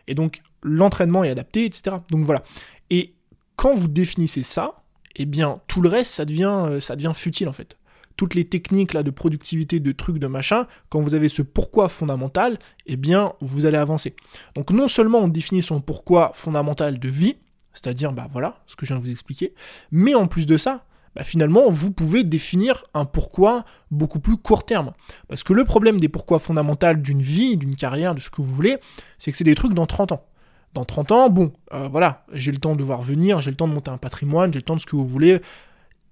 Et donc, l'entraînement est adapté, etc. Donc voilà. Et quand vous définissez ça, eh bien, tout le reste, ça devient, euh, ça devient futile en fait. Toutes les techniques là de productivité, de trucs, de machin, quand vous avez ce pourquoi fondamental, eh bien, vous allez avancer. Donc non seulement on définit son pourquoi fondamental de vie, c'est-à-dire, bah voilà, ce que je viens de vous expliquer, mais en plus de ça, bah, finalement, vous pouvez définir un pourquoi beaucoup plus court terme. Parce que le problème des pourquoi fondamentaux d'une vie, d'une carrière, de ce que vous voulez, c'est que c'est des trucs dans 30 ans. Dans 30 ans, bon, euh, voilà, j'ai le temps de voir venir, j'ai le temps de monter un patrimoine, j'ai le temps de ce que vous voulez.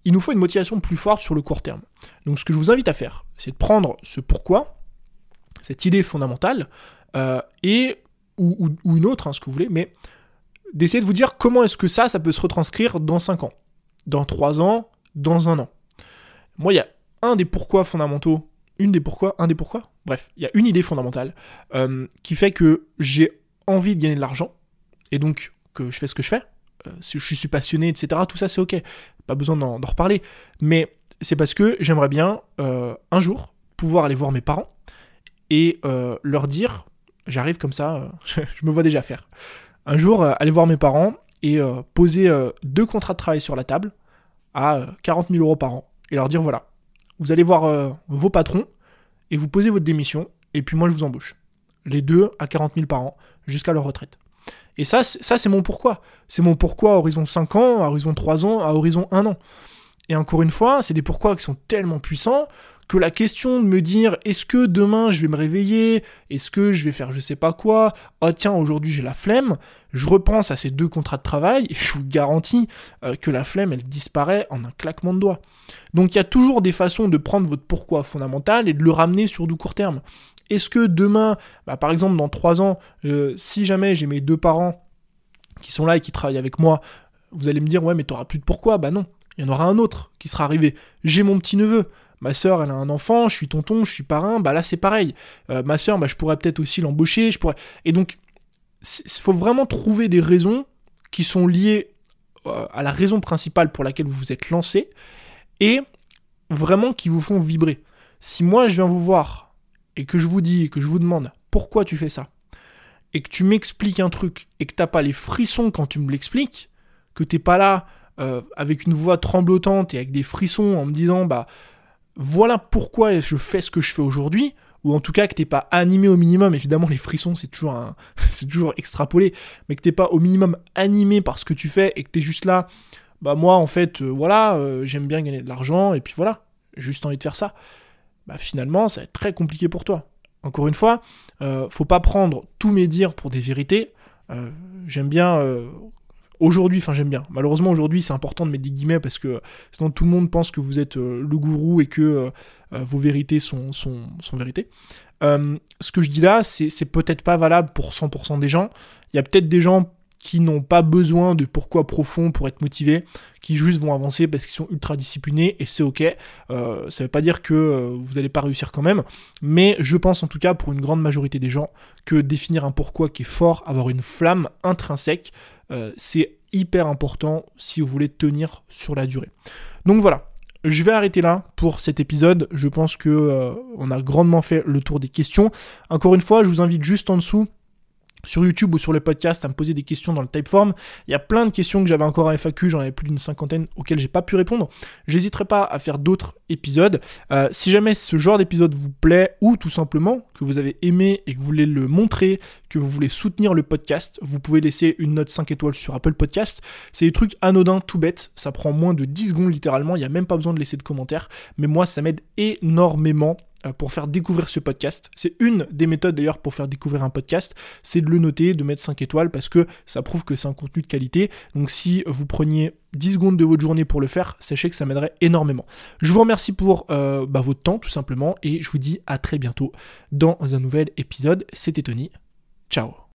Il nous faut une motivation plus forte sur le court terme. Donc ce que je vous invite à faire, c'est de prendre ce pourquoi, cette idée fondamentale, euh, et ou, une autre, hein, ce que vous voulez, mais d'essayer de vous dire comment est-ce que ça, ça peut se retranscrire dans 5 ans, dans 3 ans, dans un an. Moi, il y a un des pourquoi fondamentaux, une des pourquoi, un des pourquoi, bref, il y a une idée fondamentale euh, qui fait que j'ai envie de gagner de l'argent, et donc que je fais ce que je fais. Euh, si je suis passionné, etc., tout ça c'est ok, pas besoin d'en reparler. Mais c'est parce que j'aimerais bien euh, un jour pouvoir aller voir mes parents et leur dire, j'arrive comme ça, [LAUGHS] je me vois déjà faire. Un jour, aller voir mes parents et poser deux contrats de travail sur la table, à 40 000 euros par an et leur dire voilà, vous allez voir euh, vos patrons et vous posez votre démission et puis moi je vous embauche. Les deux à 40 000 par an jusqu'à leur retraite. Et ça, ça c'est mon pourquoi. C'est mon pourquoi à horizon 5 ans, à horizon 3 ans, à horizon 1 an. Et encore une fois, c'est des pourquoi qui sont tellement puissants que la question de me dire est-ce que demain je vais me réveiller, est-ce que je vais faire je sais pas quoi, oh tiens aujourd'hui j'ai la flemme, je repense à ces deux contrats de travail et je vous garantis euh, que la flemme elle disparaît en un claquement de doigts. Donc il y a toujours des façons de prendre votre pourquoi fondamental et de le ramener sur du court terme. Est-ce que demain, bah, par exemple dans trois ans, euh, si jamais j'ai mes deux parents qui sont là et qui travaillent avec moi, vous allez me dire ouais mais t'auras plus de pourquoi? Bah non, il y en aura un autre qui sera arrivé. J'ai mon petit neveu. Ma soeur, elle a un enfant, je suis tonton, je suis parrain, bah là c'est pareil. Euh, ma soeur, bah, je pourrais peut-être aussi l'embaucher, je pourrais. Et donc, il faut vraiment trouver des raisons qui sont liées euh, à la raison principale pour laquelle vous vous êtes lancé et vraiment qui vous font vibrer. Si moi je viens vous voir et que je vous dis, que je vous demande pourquoi tu fais ça, et que tu m'expliques un truc et que t'as pas les frissons quand tu me l'expliques, que t'es pas là euh, avec une voix tremblotante et avec des frissons en me disant bah voilà pourquoi je fais ce que je fais aujourd'hui, ou en tout cas que t'es pas animé au minimum, évidemment les frissons c'est toujours un, [LAUGHS] c'est toujours extrapolé, mais que t'es pas au minimum animé par ce que tu fais et que t'es juste là, bah moi en fait euh, voilà, euh, j'aime bien gagner de l'argent et puis voilà, juste envie de faire ça. Bah finalement ça va être très compliqué pour toi. Encore une fois, euh, faut pas prendre tous mes dires pour des vérités. j'aime bien Aujourd'hui, enfin j'aime bien. Malheureusement aujourd'hui c'est important de mettre des guillemets parce que sinon tout le monde pense que vous êtes euh, le gourou et que euh, euh, vos vérités sont, sont, vérités. ce que je dis là, c'est peut-être pas valable pour 100% des gens. Il y a peut-être des gens qui n'ont pas besoin de pourquoi profond pour être motivés, qui juste vont avancer parce qu'ils sont ultra disciplinés et c'est ok. Euh, ça veut pas dire que vous n'allez pas réussir quand même, mais je pense en tout cas pour une grande majorité des gens que définir un pourquoi qui est fort, avoir une flamme intrinsèque, euh, c'est hyper important si vous voulez tenir sur la durée. Donc voilà, je vais arrêter là pour cet épisode. Je pense que euh, on a grandement fait le tour des questions. Encore une fois, je vous invite juste en dessous sur YouTube ou sur le podcast à me poser des questions dans le Typeform. Il y a plein de questions que j'avais encore en FAQ, j'en avais plus d'une cinquantaine auxquelles j'ai pas pu répondre. J'hésiterai pas à faire d'autres épisodes. Euh, si jamais ce genre d'épisode vous plaît ou tout simplement que vous avez aimé et que vous voulez le montrer, que vous voulez soutenir le podcast, vous pouvez laisser une note 5 étoiles sur Apple Podcast. C'est des trucs anodins, tout bêtes, ça prend moins de 10 secondes littéralement, il n'y a même pas besoin de laisser de commentaires, mais moi ça m'aide énormément pour faire découvrir ce podcast. C'est une des méthodes d'ailleurs pour faire découvrir un podcast, c'est de le noter, de mettre 5 étoiles parce que ça prouve que c'est un contenu de qualité. Donc si vous preniez 10 secondes de votre journée pour le faire, sachez que ça m'aiderait énormément. Je vous remercie pour euh, bah, votre temps tout simplement et je vous dis à très bientôt dans un nouvel épisode. C'était Tony. Ciao